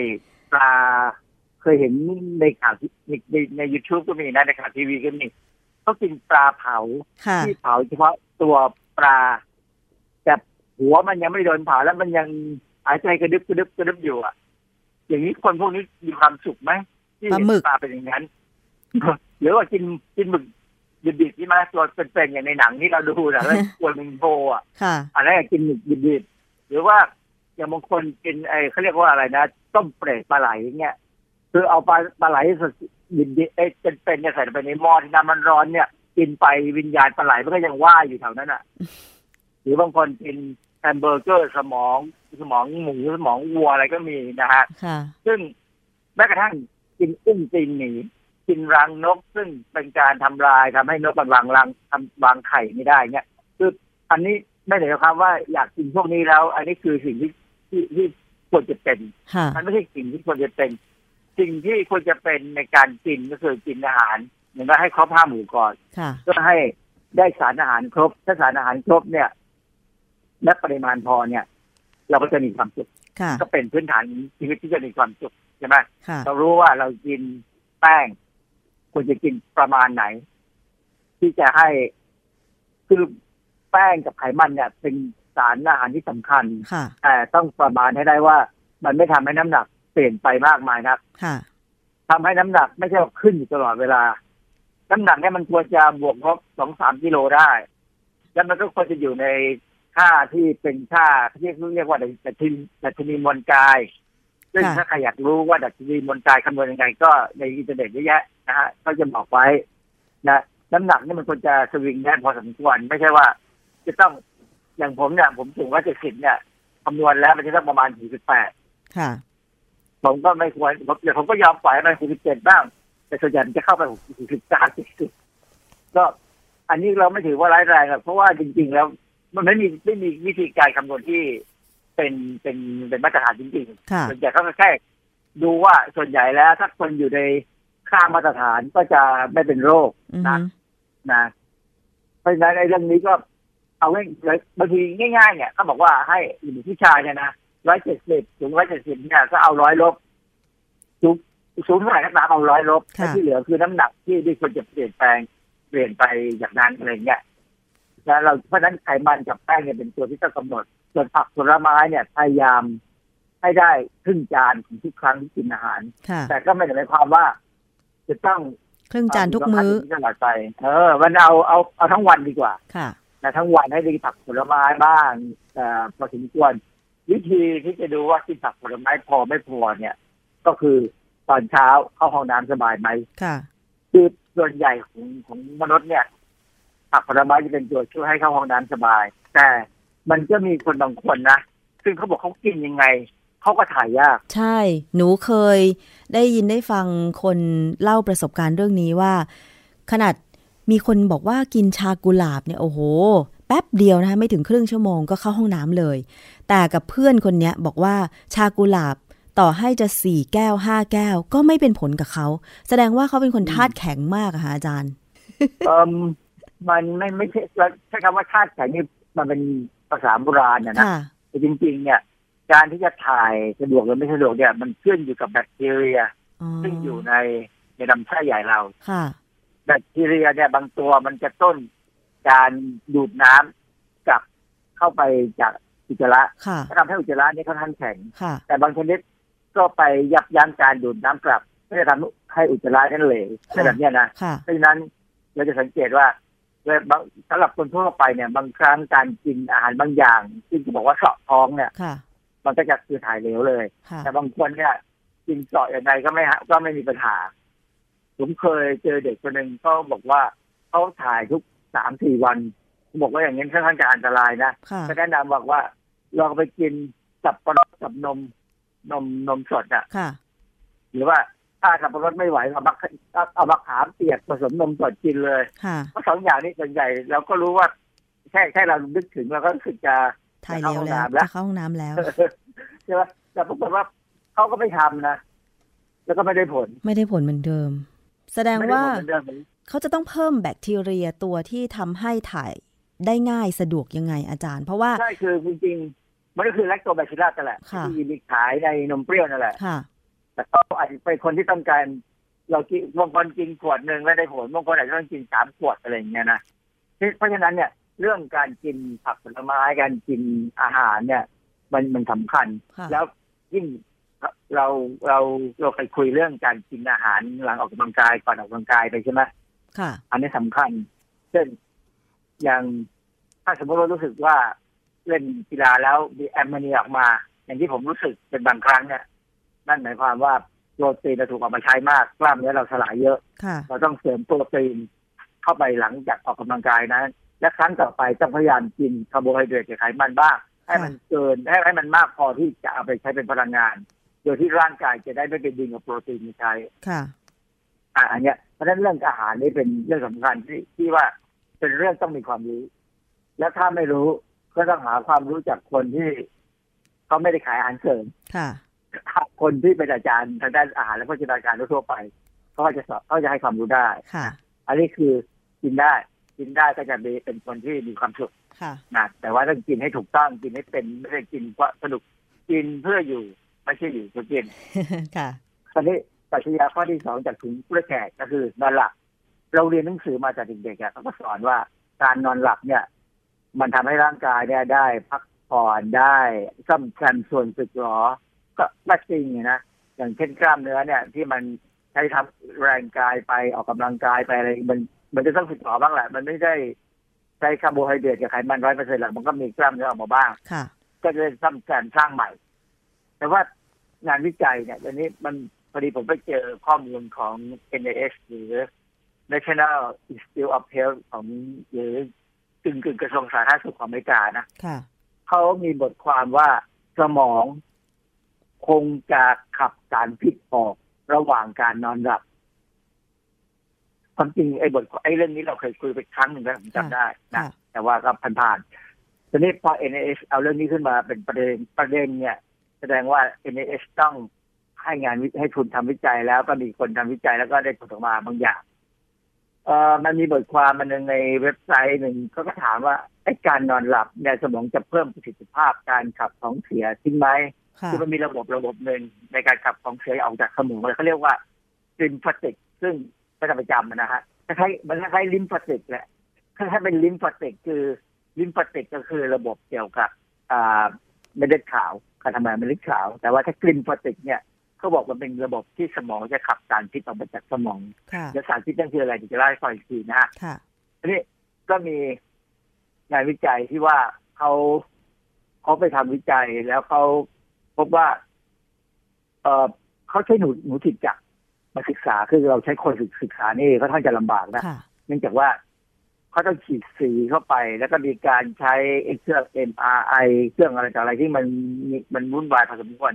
ปลา เคยเห็นในข่าวที่ในในในยูทูบก็มีนะในข่าวทีวีก็มีเขากินปลาเผาค่ะที่เผาเฉพาะตัวปลาแต่หัวมันยังไม่โดนเผาแล้วมันยังหายใจกระดึบกระดึบกระดึบอยู่อะ อย่างนี้คนพวกนี้มีความสุขไหมที่ปลาเห็นหมึกปลาเป็นอย่างนั้นหรือว่ากินกินหมึกดิบๆที่มาตัวเป็นๆอย่างในหนังที่เราดูนะแล้วกวนมึงโบอะค่ะอันนั้นกินหมึกดิบๆหรือว่าอย่างบางคนกินไอ้เขาเรียกว่าอะไรนะต้มเปรตปลาไหลอย่างเงี้ย คือเอาปลาปลาไหลสดดิบๆเอ้ยเป็นๆเนี่ยใส่ไปในหม้อที่น้ำมันร้อนเนี่ย กินไปวิญญาณปลาไหลมันก็ยังว่ายอยู่แถวนั้นอะ หรือบางคนกินแฮมเบอร์เกอร์สมองสมองหมูสมองวัวอะไรก็มีนะฮะค่ะซึ่งแม้กระทั่งกินอุ้งตีนหมีกินรังนก ซึ่งเป็นการทำลายทำให้นกบางรังรังทำวางไข่ไม่ได้เนี่ยคืออันนี้ไม่ได้หมายความว่าอยากกินพวกนี้แล้ว อันนี้คือสิ่งที่ที่ที่ควรจะเป็นค่ะมันไม่ใช่สิ่งที่ควรจะเป็น สิ่งที่ควรจะเป็นในการกินก็คือกินอาหารเหมือนว่าให้ครบห้าหมู่ก่อนค่ะเพื่อให้ได้สารอาหารครบ ถ้าสารอาหารครบเนี่ย และปริมาณพอเนี่ย เราก็จะมีความสุขค่ะก็เป็นพื้นฐานชีวิตที่จะมีความสุขใช่ไหมค่ะเรารู้ว่าเรากินแป้งควรจะกินประมาณไหน ที่จะให้คือแป้งกับไขมันเนี่ย เป็นสารอาหารที่สำคัญค่ะแต่ต้องประมาณให้ได้ว่า มันไม่ทำให้น้ำหนัก เปลี่ยนไปมากมายนักค่ะทำให้น้ำหนักไม่ใช่ว่าขึ้นอยู่ตลอดเวลา น้ำหนักเนี่ยมันควรจะบวกลบสองสามกิโลได้ แล้วมันก็ควรจะอยู่ในค่าที่เป็นค่าที่เรียกว่าดัชนีดัชนีมวลกายซึ่งค่ะถ้าใครอยากรู้ว่าดัชนีมวลกายคำนวณยังไง ก็ในอินเทอร์เน็ตเยอะแยะนะฮะก็จะบอกไว้นะน้ำหนักนี่มันควรจะสวิงได้พอสมควรไม่ใช่ว่า จะต้องอย่างผมเนี่ยผมสูงร้อยเจ็ดสิบเนี่ยคำนวณแล้วมันจะต้องประมาณสี่สิบแปดค่ะ ผมก็ไม่ควรผมเดี๋ยวผมก็ยอมปล่อยให้มันสี่สิบเจ็ดบ้าง แต่ส่วนใหญ่มันจะเข้าไปสี่สิบสามสี่สิบก็อันนี้เราไม่ถือว่าร้ายแรงอะเพราะว่าจริง ๆ แล้ว มันไม่มีไม่มีวิธีการคำนวณที่เป็นเป็นเป็นมาตรฐานจริงค่ะๆส่วนใหญ่เขาก็แค่ดูว่าส่วนใหญ่แล้ว ถ้าคนอยู่ในค่ามาตรฐานก็จะไม่เป็นโรคอือนะฮึนะ เพราะฉะนั้นในเรื่องนี้ก็เอาง่ายบางทีง่ายๆเนี่ยเขาบอกว่าให้หนุ่มผู้ชายเนี่ยนะ ร้อยเจ็ดสิบถึงร้อยเจ็ดสิบเนี่ยก็เอาร้อยลบสูงสูงเท่าไหร่นักหนาเอาร้อยลบค่ะและที่เหลือคือน้ำหนักที่ที่ควรจะเปลี่ยนแปลงเปลี่ยนไปอย่างนั้นอะไรเงี้ยแล้วเราเพราะฉะนั้นไขมันกับแป้งเนี่ยเป็นตัวที่ต้องกำหนดส่วนผักผลไม้เนี่ยพยายามให้ได้ครึ่งจานของทุกครั้งที่กินอาหารค่ะแต่ก็ไม่ได้หมายความว่า จะต้องครึ่งจานทุกมื้อตลอดไป เออ มันเอาเอาเอาทั้งวันดีกว่า ค่ะนะทั้งวันให้ได้ผักผลไม้บ้างแต่พอสมควร วิธีที่จะดูว่ากินผักผลไม้พอไม่พอเนี่ย ก็คือตอนเช้าเข้าห้องน้ำสบายไหมค่ะคือส่วนใหญ่ของของมนุษย์เนี่ย ผักผลไม้จะเป็นตัวช่วยให้เข้าห้องน้ำสบาย แต่มันก็มีคนบางคนนะซึ่งเขาบอกเขากินยังไงเขาก็ถ่ายยาก ใช่ หนูเคยได้ยินได้ฟังคนเล่าประสบการณ์เรื่องนี้ว่า ขนาดมีคนบอกว่ากินชากุหลาบเนี่ยโอ้โหแป๊บเดียวนะคะไม่ถึงครึ่งชั่วโมงก็เข้าห้องน้ำเลย แต่กับเพื่อนคนเนี้ยบอกว่าชากุหลาบต่อให้จะสี่แก้วห้าแก้ว ก็ไม่เป็นผลกับเขา แสดงว่าเขาเป็นคนธาตุแข็งมากอะค่ะอาจารย์เอมมันไม่ไม่ใช่ใช้คำว่าธาตุแข็งนี่มันเป็นภาษาโบราณนะนะค่ะแต่จริง ๆ เนี่ย การที่จะถ่ายสะดวกหรือไม่สะดวกเนี่ย มันขึ้นอยู่กับแบคทีเรียอ๋อซึ่งอยู่ในในลำไส้ใหญ่เราค่ะแบคทีเรียเนี่ยบางตัวมันจะต้น การดูดน้ำกลับเข้าไปจากอุจจาระค่ะทำให้อุจจาระนี่ค่อนข้างแข็งค่ะแต่บางชนิดก็ไปยับยั้งการดูดน้ำกลับก็จะทำให้อุจจาระนั้นเหลวอะไรแบบเนี้ยนะค่ะเพราะฉะนั้นเราจะสังเกตว่าเวลาบางสำหรับคนทั่วไปเนี่ย บางครั้งการกินอาหารบางอย่างซึ่งจะบอกว่าเสาะท้องเนี่ยค่ะมันก็จะคือถ่ายเหลวเลยค่ะแต่บางคนเนี่ยกินเสาะยังไงก็ไม่ฮะก็ไม่มีปัญหา ผมเคยเจอเด็กคนหนึ่งเขาบอกว่าเขาถ่ายทุก สามสี่วันเขาบอกว่าอย่างนี้ค่อนข้างจะอันตรายนะค่ะก็แนะนำบอกว่าลองไปกินสับปะรดกับนมนมนมสดอะค่ะหรือว่าถ้าสับปะรดไม่ไหวเอาบักเอาบักขามเปียกผสมนมสดกินเลยค่ะเพราะสองอย่างนี้ส่วนใหญ่เราก็รู้ว่าแค่แค่เรานึกถึงเราก็รู้สึกจะถ่ายเร็วแล้วจะจะเข้าห้องน้ำแล้วใช่ไหมแต่ปรากฏว่าเขาก็ไม่ทำนะแล้วก็ไม่ได้ผล ไม่ได้ผลเหมือนเดิม แสดงไม่ได้ว่าผล เหมือนเดิมเขาจะต้องเพิ่มแบคทีเรียตัวที่ทำให้ถ่ายได้ง่ายสะดวกยังไงอาจารย์ เพราะว่าใช่คือจริงๆมันก็คือแลคโตแบคทีรัสนั่นแหละค่ะที่มีขายในนมเปรี้ยวนั่นแหละค่ะแต่ก็อาจจะเป็นคนที่ต้องการ เรากินบางคนกินขวดหนึ่งแล้วได้ผลบางคนอาจจะต้องกินสามขวดอะไรอย่างเงี้ยนะเพราะฉะนั้นเนี่ย เรื่องการกินผักผลไม้การกินอาหารเนี่ย มันมันสำคัญค่ะแล้วยิ่งเราเราเราเคยคุยเรื่องการกินอาหารหลังออกกำลังกายก่อนออกกำลังกายไปใช่ไหม ค่ะ อันนี้สำคัญ เช่นอย่างถ้าสมมติเรารู้สึกว่าเล่นกีฬาแล้วมีแอมโมเนียออกมา อย่างที่ผมรู้สึกเป็นบางครั้งเนี่ยนั่นหมายความว่าโปรตีนเราถูกเอามาใช้มากกล้ามเนื้อเราสลายเยอะค่ะเราต้องเสริมโปรตีนเข้าไปหลังจากออกกำลังกายนะและครั้งต่อไปต้องพยายามกินคาร์โบไฮเดรตกับไขมันบ้างให้มันเกินให้ให้มันมากพอที่จะเอาไปใช้เป็นพลังงาน โดยที่ร่างกายจะได้ไม่ไปดึงเอาโปรตีนมาใช้ค่ะ อ่าอันเนี้ยเพราะฉะนั้นเรื่องอาหารนี่เป็นเรื่องสำคัญที่ที่ว่าเป็นเรื่องต้องมีความรู้ แล้วถ้าไม่รู้ก็ต้องหาความรู้จากคนที่เขาไม่ได้ขายอาหารเสริมค่ะคนที่เป็นอาจารย์ทางด้านอาหารและโภชนาการทั่วๆไปเขาก็จะสอนเขาจะให้ความรู้ได้ค่ะ อันนี้คือกินได้กินได้ก็จะเป็นคนที่มีความสุขค่ะนะแต่ว่าต้องกินให้ถูกต้องกินให้เป็นไม่ได้กินเพราะสนุกกินเพื่ออยู่ ไม่ใช่อยู่เพื่อกินค่ะตอนนี้ ปรัชญาข้อที่สองจากถุงเพื่อแขกก็คือนอนหลับ เราเรียนหนังสือมาจากเด็กๆอะเขาก็สอนว่าการนอนหลับเนี่ย มันทำให้ร่างกายเนี่ยได้ พักผ่อนได้ซ่อมแซมส่วนสึกหรอ ก็ก็จริงนะอย่างเช่นกล้ามเนื้อเนี่ย ที่มันใช้ทำแรงกายไปออกกำลังกายไปอะไรมันมันจะต้องสึกหรอบ้างแหละ มันไม่ได้ใช้คาร์โบไฮเดรตกับไขมันร้อยเปอร์เซ็นต์หรอกมันก็มีกล้ามเนื้อออกมาบ้างค่ะก็จะซ่อมแซมสร้างใหม่ แต่ว่างานวิจัยเนี่ยตอนนี้มัน พอดีผมไปเจอข้อมูลของ NIH หรือ National Institute of Health ของหรือกึ่งกึ่งๆกระทรวงสาธารณสุขของอเมริกานะค่ะเขามีบทความว่าสมองคงจะขับสารพิษออกระหว่างการนอนหลับความจริงไอ้บทไอ้เรื่องนี้เราเคยคุยไปครั้งหนึ่งแล้วผมจำได้นะค่ะแต่ว่าก็ผ่านๆทีนี้พอ NIH เอาเรื่องนี้ขึ้นมาเป็นประเด็นประเด็นเนี่ย แสดงว่า NIH ต้อง ให้งานวิให้ทุนทำวิจัยแล้วก็มีคนทำวิจัยแล้วก็ได้ผลออกมาบางอย่างเอ่อมันมีบทความมันหนึ่งในเว็บไซต์หนึ่งเขาก็ถามว่าไอ้การนอนหลับเนี่ยสมองจะเพิ่มประสิทธิภาพการขับของเสียทิ้งไหมค่ะคือมันมีระบบระบบหนึ่งในการขับของเสียออกจากสมองเลยเขาเรียกว่า glymphatic ซึ่งก็จะประจำนะฮะคล้ายๆมันคล้ายๆ lymphatic แหละคล้ายๆเป็น lymphatic คือ lymphatic ก็คือระบบเกี่ยวกับอ่าเม็ดเลือดขาวการทำงานเม็ดเลือดขาว แต่ว่าถ้า glymphatic เนี่ย เขาบอกมันเป็นระบบที่สมองจะขับสารพิษออกมาจากสมองค่ะแล้วสารพิษนั่นคืออะไรเดี๋ยวจะเล่าให้ฟังอีกทีนะฮะค่ะทีนี้ก็มีงานวิจัยที่ว่าเขาเขาไปทำวิจัยแล้วเขาพบว่า เออเขาใช้หนูหนูถิดจักรมาศึกษาคือเราใช้คนศึกษานี่ก็ท่านจะลำบากนะค่ะเนื่องจากว่าเขาต้องฉีดสีเข้าไป แล้วก็มีการใช้ไอ้เครื่อง MRI เครื่องอะไรต่ออะไรที่มันมีมันวุ่นวายพอสมควร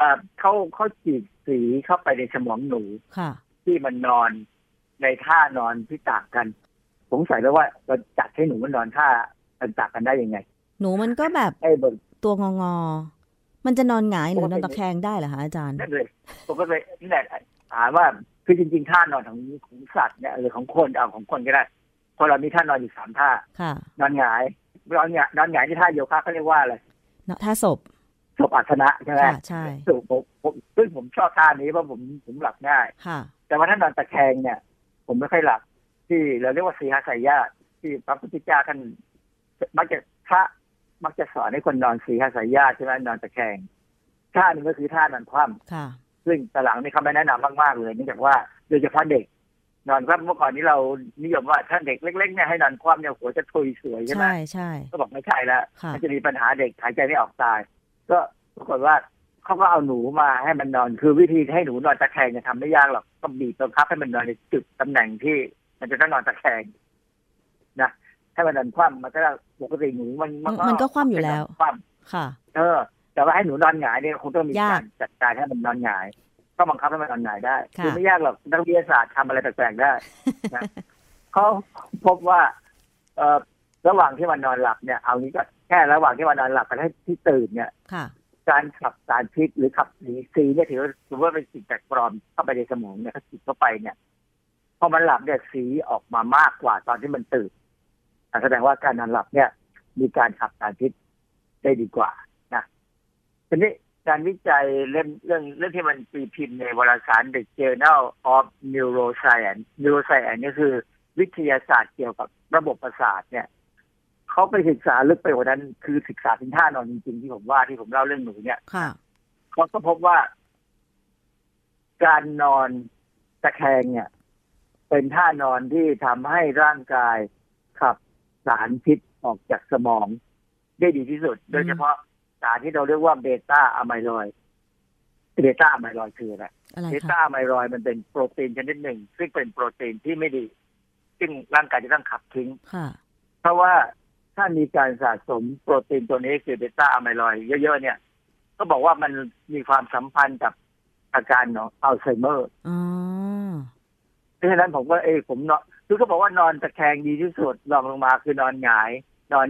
เอ่อเขาเขาฉีดสีเข้าไปในสมองหนูค่ะ ที่มันนอนในท่านอนที่ต่างกัน สงสัยแล้วว่าเราจัดให้หนูมันนอนท่ามันต่างกันได้ยังไง หนูมันก็แบบไอ้บนตัวงองอ มันจะนอนหงายหรือปกตินอนตะแคงได้เหรอคะอาจารย์นั่นเลยผมก็เลยนี่แหละถามว่าคือจริงๆท่านอนของของสัตว์เนี่ยหรือของคนเอาของคนก็ได้คนเรามีท่านอนอยู่สามท่าค่ะนอนหงายนอนหงายนอนหงายที่ท่าโยคะเขาเรียกว่าอะไรเนาะท่าศพ ศพอัสนะใช่ไหมค่ะใช่ซึ่งผมผมซึ่งผมชอบท่านี้เพราะผมผมหลับง่ายค่ะแต่ว่าถ้านอนตะแคงเนี่ย ผมไม่ค่อยหลับที่เราเรียกว่าสีหาสายญาติที่พระพุทธเจ้าท่านมักจะพระมักจะสอนให้คนนอนสีหาสายญาติใช่ไหมนอนตะแคงท่าหนึ่งก็คือท่านอนคว่ำค่ะซึ่งตอนหลังนี่เขาไม่แนะนำมากๆเลยเนื่องจากว่าโดยเฉพาะเด็ก นอนคว่ำเมื่อก่อนนี้เรานิยมว่าถ้าเด็กเล็กๆเนี่ยให้นอนคว่ำเนี่ยหัวจะทุยสวยใช่ไหมใช่ใช่ก็บอกไม่ใช่แล้วค่ะมันจะมีปัญหาเด็กหายใจไม่ออกตาย ก็ปรากฏว่าเขาก็เอาหนูมาให้มันนอน คือวิธีให้หนูนอนตะแคงเนี่ยทำไม่ยากหรอกก็บีบบังคับให้มันนอนในจุดตำแหน่งที่ มันจะต้องนอนตะแคงนะให้มันนอนคว่ำมันก็ปกติหนูมันมันก็คว่ำอยู่แล้วคว่ำค่ะ เออ แต่ว่าให้หนูนอนหงายเนี่ยคงต้องมียากการจัดการให้มันนอนหงายก็บังคับให้มันนอนหงายได้ค่ะคือไม่ยากหรอกนักวิทยาศาสตร์ทำอะไรแปลกๆได้นะเขาพบว่า เอ่อระหว่างที่มันนอนหลับเนี่ย เอางี้ก็ แค่ระหว่างที่มันนอนหลับกับที่ตื่นเนี่ยค่ะสการขับสารพิษหรือขับสีสีเนี่ยถือว่าถือว่าเป็นสิ่งแปลกปลอมเข้าไปในสมองเนี่ยถ้าติดเข้าไปเนี่ยพอมันหลับเนี่ยสีออกมามากกว่าตอนที่มันตื่นอะแสดงว่าการนอนหลับเนี่ย มีการขับสารพิษได้ดีกว่านะทีนี้การวิจัยเรื่องเรื่องเรื่องที่มันตีพิมพ์ในวารสาร The Journal of Neuroscience Neuroscience นี่คือวิทยาศาสตร์เกี่ยวกับระบบประสาทเนี่ย เขาไปศึกษาลึกไปกว่านั้น คือศึกษาถึงท่านอนจริงๆที่ผมว่าที่ผมเล่าเรื่องหนูเนี่ยค่ะเขาก็พบว่า การนอนตะแคงเนี่ย เป็นท่านอนที่ทำให้ร่างกายขับสารพิษออกจากสมอง ได้ดีที่สุด โดยเฉพาะสารที่เราเรียกว่าเบต้าอะไมลอยด์beta amyloid คืออะไรอะไรคะ beta amyloid มันเป็นโปรตีนชนิดหนึ่ง ซึ่งเป็นโปรตีนที่ไม่ดี ซึ่งร่างกายจะต้องขับทิ้งค่ะเพราะว่า ถ้ามีการสะสมโปรตีนตัวนี้คือ beta amyloid เยอะๆเนี่ย ก็บอกว่ามันมีความสัมพันธ์กับอาการของอัลไซเมอร์อ๋อเพราะฉะนั้นผมก็เออผมนอนคือเขาบอกว่านอนตะแคงดีที่สุดรองลงมาคือนอนหงาย นอน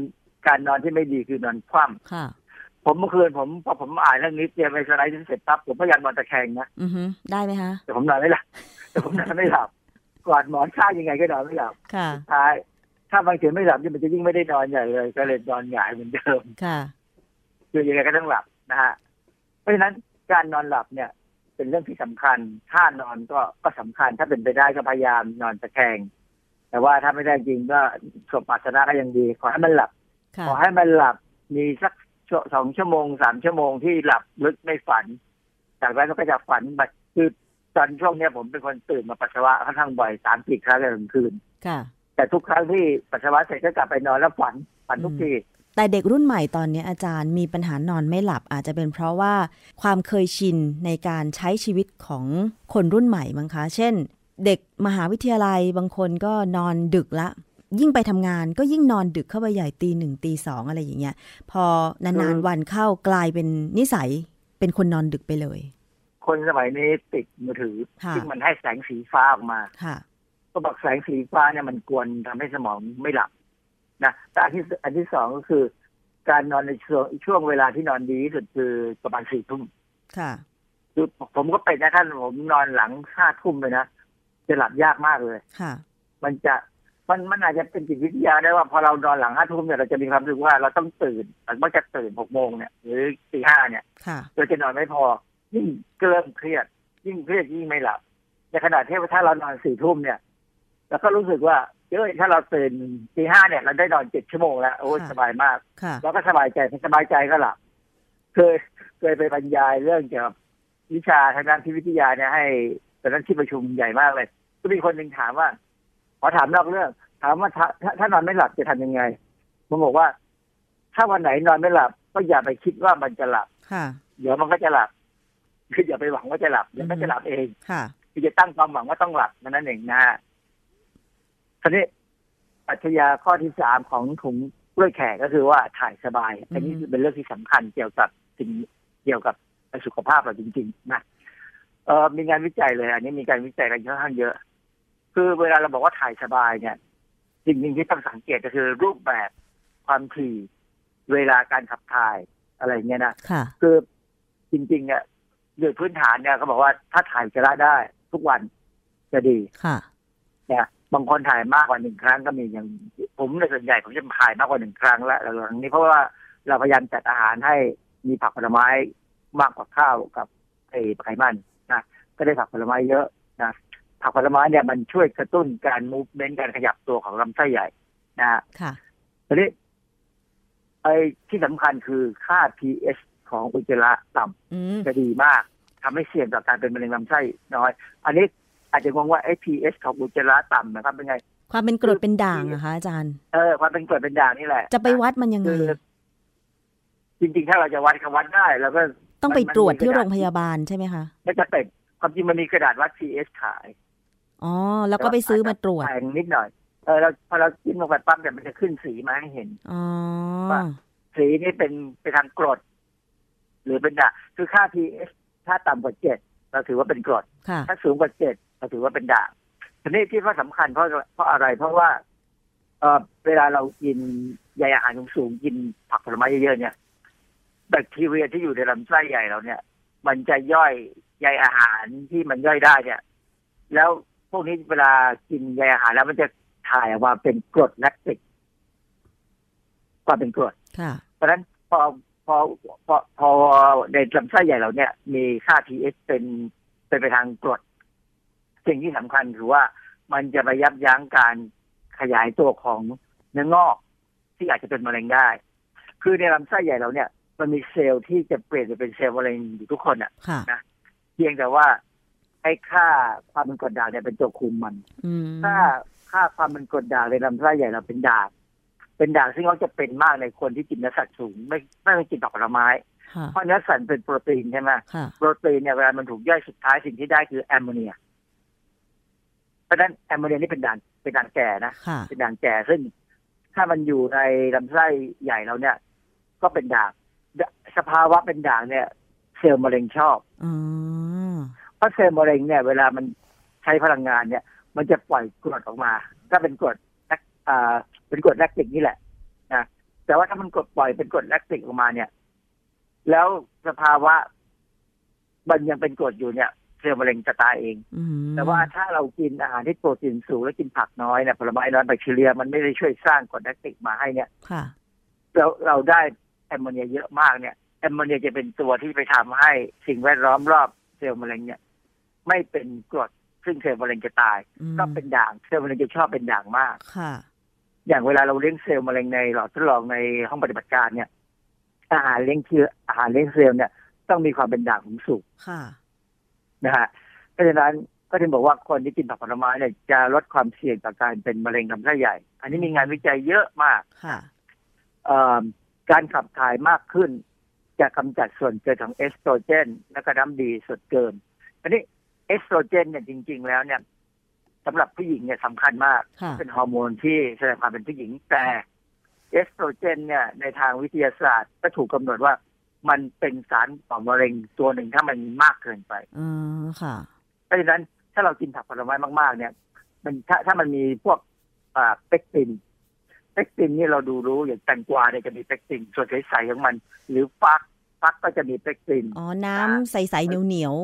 การนอนที่ไม่ดีคือนอนคว่ำค่ะผมเมื่อคืนผมพอผมอ่านเรื่องนี้เตรียมไปสไลด์เสร็จปั๊บผมพยายามนอนตะแคงนะอือฮึได้ไหมคะแต่ผมนอนไม่หลับแต่ผมนอนไม่หลับกอดหมอนข้างยังไงก็นอนไม่หลับค่ะสุดท้าย ถ้าบางทีไม่หลับนี่มันจะยิ่งไม่ได้นอนใหญ่เลย ก็เลยนอนหงายเหมือนเดิมค่ะคือยังไงก็ต้องหลับนะฮะเพราะฉะนั้นการนอนหลับเนี่ย เป็นเรื่องที่สำคัญท่านอนก็ก็สำคัญ ถ้าเป็นไปได้ก็พยายามนอนตะแคง แต่ว่าถ้าไม่ได้จริงก็สบปัสนะก็ยังดี ขอให้มันหลับค่ะขอให้มันหลับมีสักชั่วสองชั่วโมงสามชั่วโมงที่หลับลึกไม่ฝัน จากนั้นก็จะฝันแบบคือตอนช่วงเนี้ยผมเป็นคนตื่นมาปัสสาวะค่อนข้างบ่อยสามสี่ครั้งในหนึ่งคืนค่ะ แต่ทุกครั้งที่ปัสสาวะเสร็จก็กลับไปนอนแล้วฝันฝันทุกทีแต่เด็กรุ่นใหม่ตอนนี้อาจารย์มีปัญหานอนไม่หลับอาจจะเป็นเพราะว่าความเคยชินในการใช้ชีวิตของคนรุ่นใหม่มั้งคะ เช่น เด็กมหาวิทยาลัยบางคนก็นอนดึกละ ยิ่งไปทำงานก็ยิ่งนอนดึกเข้าไปใหญ่ตีหนึ่งตีสองอะไรอย่างเงี้ย พอนานๆวันเข้ากลายเป็นนิสัยเป็นคนนอนดึกไปเลย คนสมัยนี้ติดมือถือค่ะซึ่งมันให้แสงสีฟ้าออกมาค่ะ ก็บอกแสงสีฟ้าเนี่ยมันกวนทำให้สมองไม่หลับนะแต่อันที่อันที่สองก็คือ การนอนในช่วงช่วงเวลาที่นอนดีที่สุดคือประมาณสี่ทุ่มค่ะคือผมก็เป็นนะท่านผมนอนหลังห้าทุ่มเลยนะจะหลับยากมากเลยค่ะ มันจะมันมันอาจจะเป็นจิตวิทยาได้ว่าพอเรานอนหลังห้าทุ่มเนี่ยเราจะมีความรู้สึกว่าเราต้องตื่นมันก็จะตื่นหกโมงเนี่ย หรือตีห้าเนี่ยค่ะเราจะนอนไม่พอ ยิ่งเกินเครียด ยิ่งเครียดยิ่งไม่หลับในขณะที่ถ้าเรานอนสี่ทุ่มเนี่ย เราก็รู้สึกว่าเอ้ยถ้าเราตื่นตีห้าเนี่ย เราได้นอนเจ็ดชั่วโมงแล้วโอ้ยค่ะสบายมากค่ะเราก็สบายใจพอสบายใจก็หลับเคยเคยไปบรรยายเรื่องเกี่ยวกับวิชาทางด้านพิวิทยาเนี่ยให้ตอนนั้นที่ประชุมใหญ่มากเลย ก็มีคนหนึ่งถามว่า ขอถามนอกเรื่อง ถามว่าถ้าถ้าถ้านอนไม่หลับจะทำยังไงผมบอกว่า ถ้าวันไหนนอนไม่หลับ ก็อย่าไปคิดว่ามันจะหลับค่ะเดี๋ยวมันก็จะหลับคืออย่าไปหวังว่าจะหลับเดี๋ยวมันจะหลับเองค่ะคือจะตั้งความหวังว่าต้องหลับนั่นเองนะฮะ ทีนี้ปรัชญาข้อที่สามของถุงกล้วยแขกก็คือว่าถ่ายสบาย อันนี้อืมเป็นเรื่องที่สำคัญเกี่ยวกับสิ่งเกี่ยวกับสุขภาพเราจริง ๆ นะเออมีงานวิจัยเลย อันนี้มีการวิจัยกันค่อนข้างเยอะ คือเวลาเราบอกว่าถ่ายสบายเนี่ยสิ่งหนึ่งที่ต้องสังเกตก็คือรูปแบบความถี่เวลาการขับถ่ายอะไรเงี้ยนะค่ะคือจริงๆเนี่ยโดยพื้นฐานเนี่ยเขาบอกว่าถ้าถ่ายจะละได้ทุกวันจะดีค่ะเนี่ย บางคนถ่ายมากกว่าหนึ่งครั้งก็มีอย่างผมในส่วนใหญ่ผมจะถ่ายมากกว่าหนึ่งครั้งและหลังๆนี้เพราะว่าเราพยายามจัดอาหารให้มีผักผลไม้มากกว่าข้าวกับไอ้ไขมันนะก็ได้ผักผลไม้เยอะนะผักผลไม้เนี่ยมันช่วยกระตุ้นการมูฟเมนต์การขยับตัวของลำไส้ใหญ่นะฮะค่ะทีนี้ไอ้ที่สำคัญคือค่า pH ของอุจจาระต่ำอืมจะดีมากทำให้เสี่ยงต่อการเป็นมะเร็งลำไส้น้อย อันนี้ อาจจะงงว่าไอ้ pH ของอุจจาระต่ำนะครับเป็นไง ความเป็นกรดเป็นด่างเหรอะคะอาจารย์ เออความเป็นกรดเป็นด่างนี่แหละ จะไปวัดมันยังไงคือจริงๆ ถ้าเราจะวัดก็วัดได้ แล้วก็ต้องไปมันตรวจที่มันมีกระดาษโรงพยาบาลใช่ไหมคะไม่จะเป็นความจริงมันมีกระดาษวัด pH ขาย อ๋อ แล้วก็ไปซื้อมาตรวจแพงนิดหน่อย เออเราพอเราจิ้มลงไปปั๊บเนี่ยมันจะขึ้นสีมาให้เห็น อ๋อว่าสีนี่เป็นไปทางกรด หรือเป็นด่างคือค่า pH ถ้าต่ำกว่าเจ็ดเราถือว่าเป็นกรดค่ะถ้าสูงกว่าเจ็ด เราถือว่าเป็นด่างทีนี้ที่ว่าสำคัญเพราะเพราะอะไร เพราะว่า เออเวลาเรากินใยอาหารสูงๆกินผักผลไม้เยอะๆเนี่ย แบคทีเรียที่อยู่ในลำไส้ใหญ่เราเนี่ย มันจะย่อยใยอาหารที่มันย่อยได้เนี่ย แล้วพวกนี้เวลากินใยอาหารแล้วมันจะถ่ายออกมาเป็นกรดแลคติกก็เป็นกรดค่ะเพราะฉะนั้นพอพอพอพอในลำไส้ใหญ่เราเนี่ย มีค่า pH เป็นเป็นไปทางกรด สิ่งที่สำคัญคือว่ามันจะไปยับยั้งการขยายตัวของเนื้องอก ที่อาจจะเป็นมะเร็งได้ คือในลำไส้ใหญ่เราเนี่ย มันมีเซลล์ที่จะเปลี่ยนไปเป็นเซลล์มะเร็งอยู่ทุกคนอะค่ะเพียงแต่ว่าไอ้ค่าความเป็นกรดด่างเนี่ยเป็นตัวคุมมันอืมค่าค่าความเป็นกรดด่างในลำไส้ใหญ่เราเป็นด่างเป็นด่างซึ่งเขาจะเป็นมากในคนที่กินเนื้อสัตว์สูง ไม่ไม่ต้องกินดอกผลไม้ค่ะเพราะเนื้อสัตว์เป็นโปรตีนใช่ไหมค่ะโปรตีนเนี่ยเวลามันถูกย่อยสุดท้ายสิ่งที่ได้คือแอมโมเนีย เพราะฉะนั้นแอมโมเนียนี่เป็นด่างเป็นด่างแก่นะค่ะเป็นด่างแก่ซึ่ง ถ้ามันอยู่ในลำไส้ใหญ่เราเนี่ย ก็เป็นด่างสภาวะเป็นด่างเนี่ย เซลล์มะเร็งชอบอ๋อเพราะเซลล์มะเร็งเนี่ย เวลามันใช้พลังงานเนี่ย มันจะปล่อยกรดออกมาก็เป็นกรดแลคอ่าเป็นกรดแลคติกนี่แหละนะแต่ว่าถ้ามันกดปล่อยเป็นกรดแลคติกออกมาเนี่ย แล้วสภาวะมันยังเป็นกรดอยู่เนี่ย เซลล์มะเร็งจะตายเองอืมแต่ว่าถ้าเรากินอาหารที่โปรตีนสูงและกินผักน้อยเนี่ยผลไม้น้อยแบคทีเรีย มันไม่ได้ช่วยสร้างกรดแลคติกมาให้เนี่ยค่ะเราเราได้แอมโมเนียเยอะมากเนี่ยแอมโมเนียจะเป็นตัวที่ไปทำให้สิ่งแวดล้อมรอบเซลล์มะเร็งเนี่ย ไม่เป็นกรดซึ่งเซลล์มะเร็งจะตายอืมก็เป็นด่างเซลล์มะเร็งจะชอบเป็นด่างมากค่ะ อย่างเวลาเราเลี้ยงเซลล์มะเร็งในหลอดทดลองในห้องปฏิบัติการเนี่ยอาหารเลี้ยงเชื้ออาหารเลี้ยงเซลล์เนี่ยต้องมีความเป็นด่างสูงค่ะ นะฮะเพราะฉะนั้นก็ถึงบอกว่าคนที่กินผักผลไม้เนี่ยจะลดความเสี่ยงต่อการเป็นมะเร็งลำไส้ใหญ่ อันนี้มีงานวิจัยเยอะมากค่ะเอ่อการขับถ่ายมากขึ้น จะกำจัดส่วนเกินของเอสโตรเจน และก็น้ำดีส่วนเกิน อันนี้เอสโตรเจนเนี่ยจริง ๆ แล้วเนี่ยสำหรับผู้หญิงเนี่ยสำคัญมากค่ะเป็นฮอร์โมนที่แสดงความเป็นผู้หญิงแต่เอสโตรเจนเนี่ยในทางวิทยาศาสตร์ก็ถูกกำหนดว่า มันเป็นสารก่อมะเร็งตัวหนึ่งถ้ามันมากเกินไปอ๋อค่ะเพราะฉะนั้นถ้าเรากินผักผลไม้มากๆ เนี่ย มันถ้าถ้ามันมีพวกอ่าเปกตินเปกตินนี่เราดูรู้อย่างแตงกวาเนี่ยจะมีเปกตินส่วนใสๆของมัน หรือฟักฟักก็จะมีเปกตินอ๋อน้ำใสๆเหนียว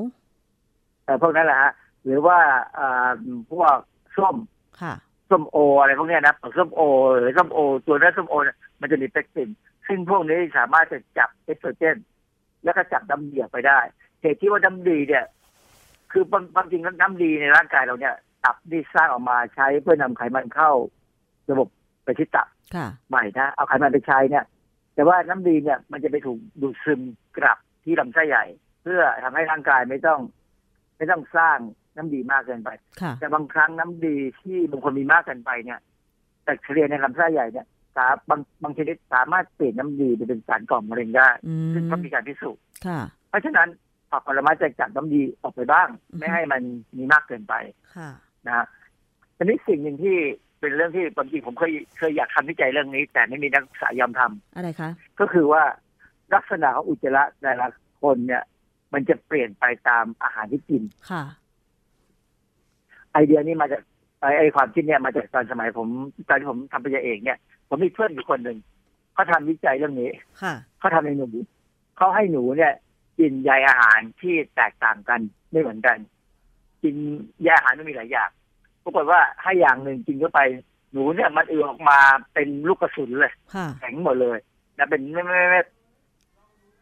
เอ่อพวกนั้นแหละฮะหรือว่าอ่าพวกส้มๆค่ะส้มโออะไรพวกเนี้ยนะเปลือกส้มโอหรือส้มโอ ตัวเนื้อส้มโอเนี่ยมันจะมีเปกติน ซึ่งพวกนี้สามารถจะจับเอสโตรเจน แล้วก็จับน้ำดีออกไปได้ เหตุที่ว่าน้ำดีเนี่ย คือความความจริงแล้วน้ำดีในร่างกายเราเนี่ย ตับที่สร้างออกมาใช้เพื่อนำไขมันเข้า ระบบไปที่ตับค่ะใหม่นะเอาไขมันไปใช้เนี่ย แต่ว่าน้ำดีเนี่ย มันจะไปถูกดูดซึมกลับที่ลำไส้ใหญ่ เพื่อทำให้ร่างกายไม่ต้อง ไม่ต้องสร้างน้ำดีมากเกินไปค่ะแต่บางครั้งน้ำดีที่บางคนมีมากเกินไปเนี่ยแบคทีเรียในลำไส้ใหญ่เนี่ย สาบางบางชนิดสามารถเปลี่ยนน้ำดีไปเป็นสารก่อมะเร็งได้อืซึ่งมก็มีการพิสูจน์ค่ะเพราะฉะนั้นผักผลไม้จะจับน้ำดีออกไปบ้างอือฮึไม่ให้มันมีมากเกินไปค่ะนะฮะทีนี้สิ่งหนึ่งที่เป็นเรื่องที่บางทีผมเคยเคยอยากทำวิจัยเรื่องนี้ แต่ไม่มีนักศึกษายอมทำอะไรคะ ก็คือว่าลักษณะของอุจจาระแต่ละคนเนี่ย มันจะเปลี่ยนไปตามอาหารที่กินค่ะ ไอเดียนี้มาจากไอไอความคิดเนี่ยมาจากตอนสมัยผมตอนที่ผมทำปริญญาเอกเนี่ย ผมมีเพื่อนอยู่คนหนึ่งเขาทำวิจัยเรื่องนี้ค่ะเขาทำในหนูเขาให้หนูเนี่ย กินใยอาหารที่แตกต่างกันไม่เหมือนกัน กินใยอาหารไม่มีหลายอย่างปรากฏว่าให้อย่างหนึ่งกินเข้าไป หนูเนี่ยมันอือออกมาเป็นลูกกระสุนเลยค่ะแข็งหมดเลยนะเป็นไม่ไม่ไม่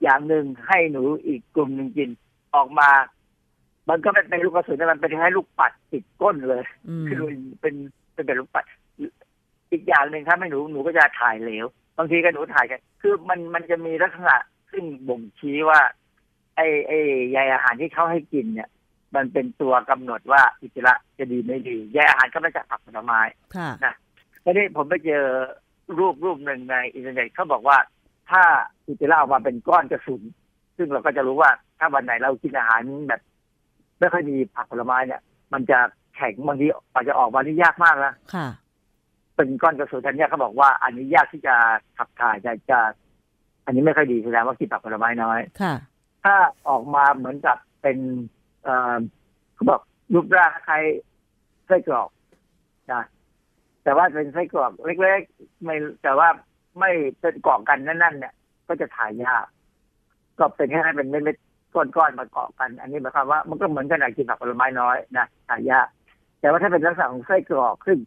อย่างหนึ่งให้หนูอีกกลุ่มหนึ่งกินออกมา มันก็เป็นเป็นลูกกระสุนแต่มันเป็นให้ลูกปัดติดก้นเลยอืมคือเป็นเป็นเป็นลูกปัด อีกอย่างหนึ่งถ้าไม่หนูหนูก็จะถ่ายเหลวบางทีก็หนูถ่ายกัน คือมันมันจะมีลักษณะซึ่งบ่งชี้ว่า ไอ้ไอ้ใยอาหารที่เขาให้กินเนี่ย มันเป็นตัวกำหนดว่าอุจจาระจะดีไม่ดีใยอาหารก็มาจากผักผลไม้ค่ะทีนี้ผมไปเจอรูปรูปหนึ่งในอินเทอร์เน็ตเขาบอกว่า ถ้าอุจจาระออกมาเป็นก้อนกระสุน ซึ่งเราก็จะรู้ว่าถ้าวันไหนเรากินอาหารแบบไม่ค่อยมีผักผลไม้เนี่ย มันจะแข็งบางทีอาจจะออกมาที่ยากมากนะค่ะ เป็นก้อนกระสุนอันเนี้ยเขาบอกว่า อันนี้ยากที่จะขับถ่ายจะจะ อันนี้ไม่ค่อยดีแสดงว่ากินผักผลไม้น้อยค่ะ ถ้าออกมาเหมือนกับเป็นเอ่อเขาบอกรูปร่างคล้ายไส้กรอกนะแต่ว่าเป็นไส้กรอกเล็กๆไม่แต่ว่าไม่เป็นเกาะกันนั่นๆเนี่ย ก็จะถ่ายยากก็เป็นแค่ให้เป็นเม็ดๆก้อนๆมาเกาะกัน อันนี้หมายความว่ามันก็เหมือนกันกับกินผักผลไม้น้อยนะหายากแต่ว่าถ้าเป็นลักษณะของไส้กรอกขึ้น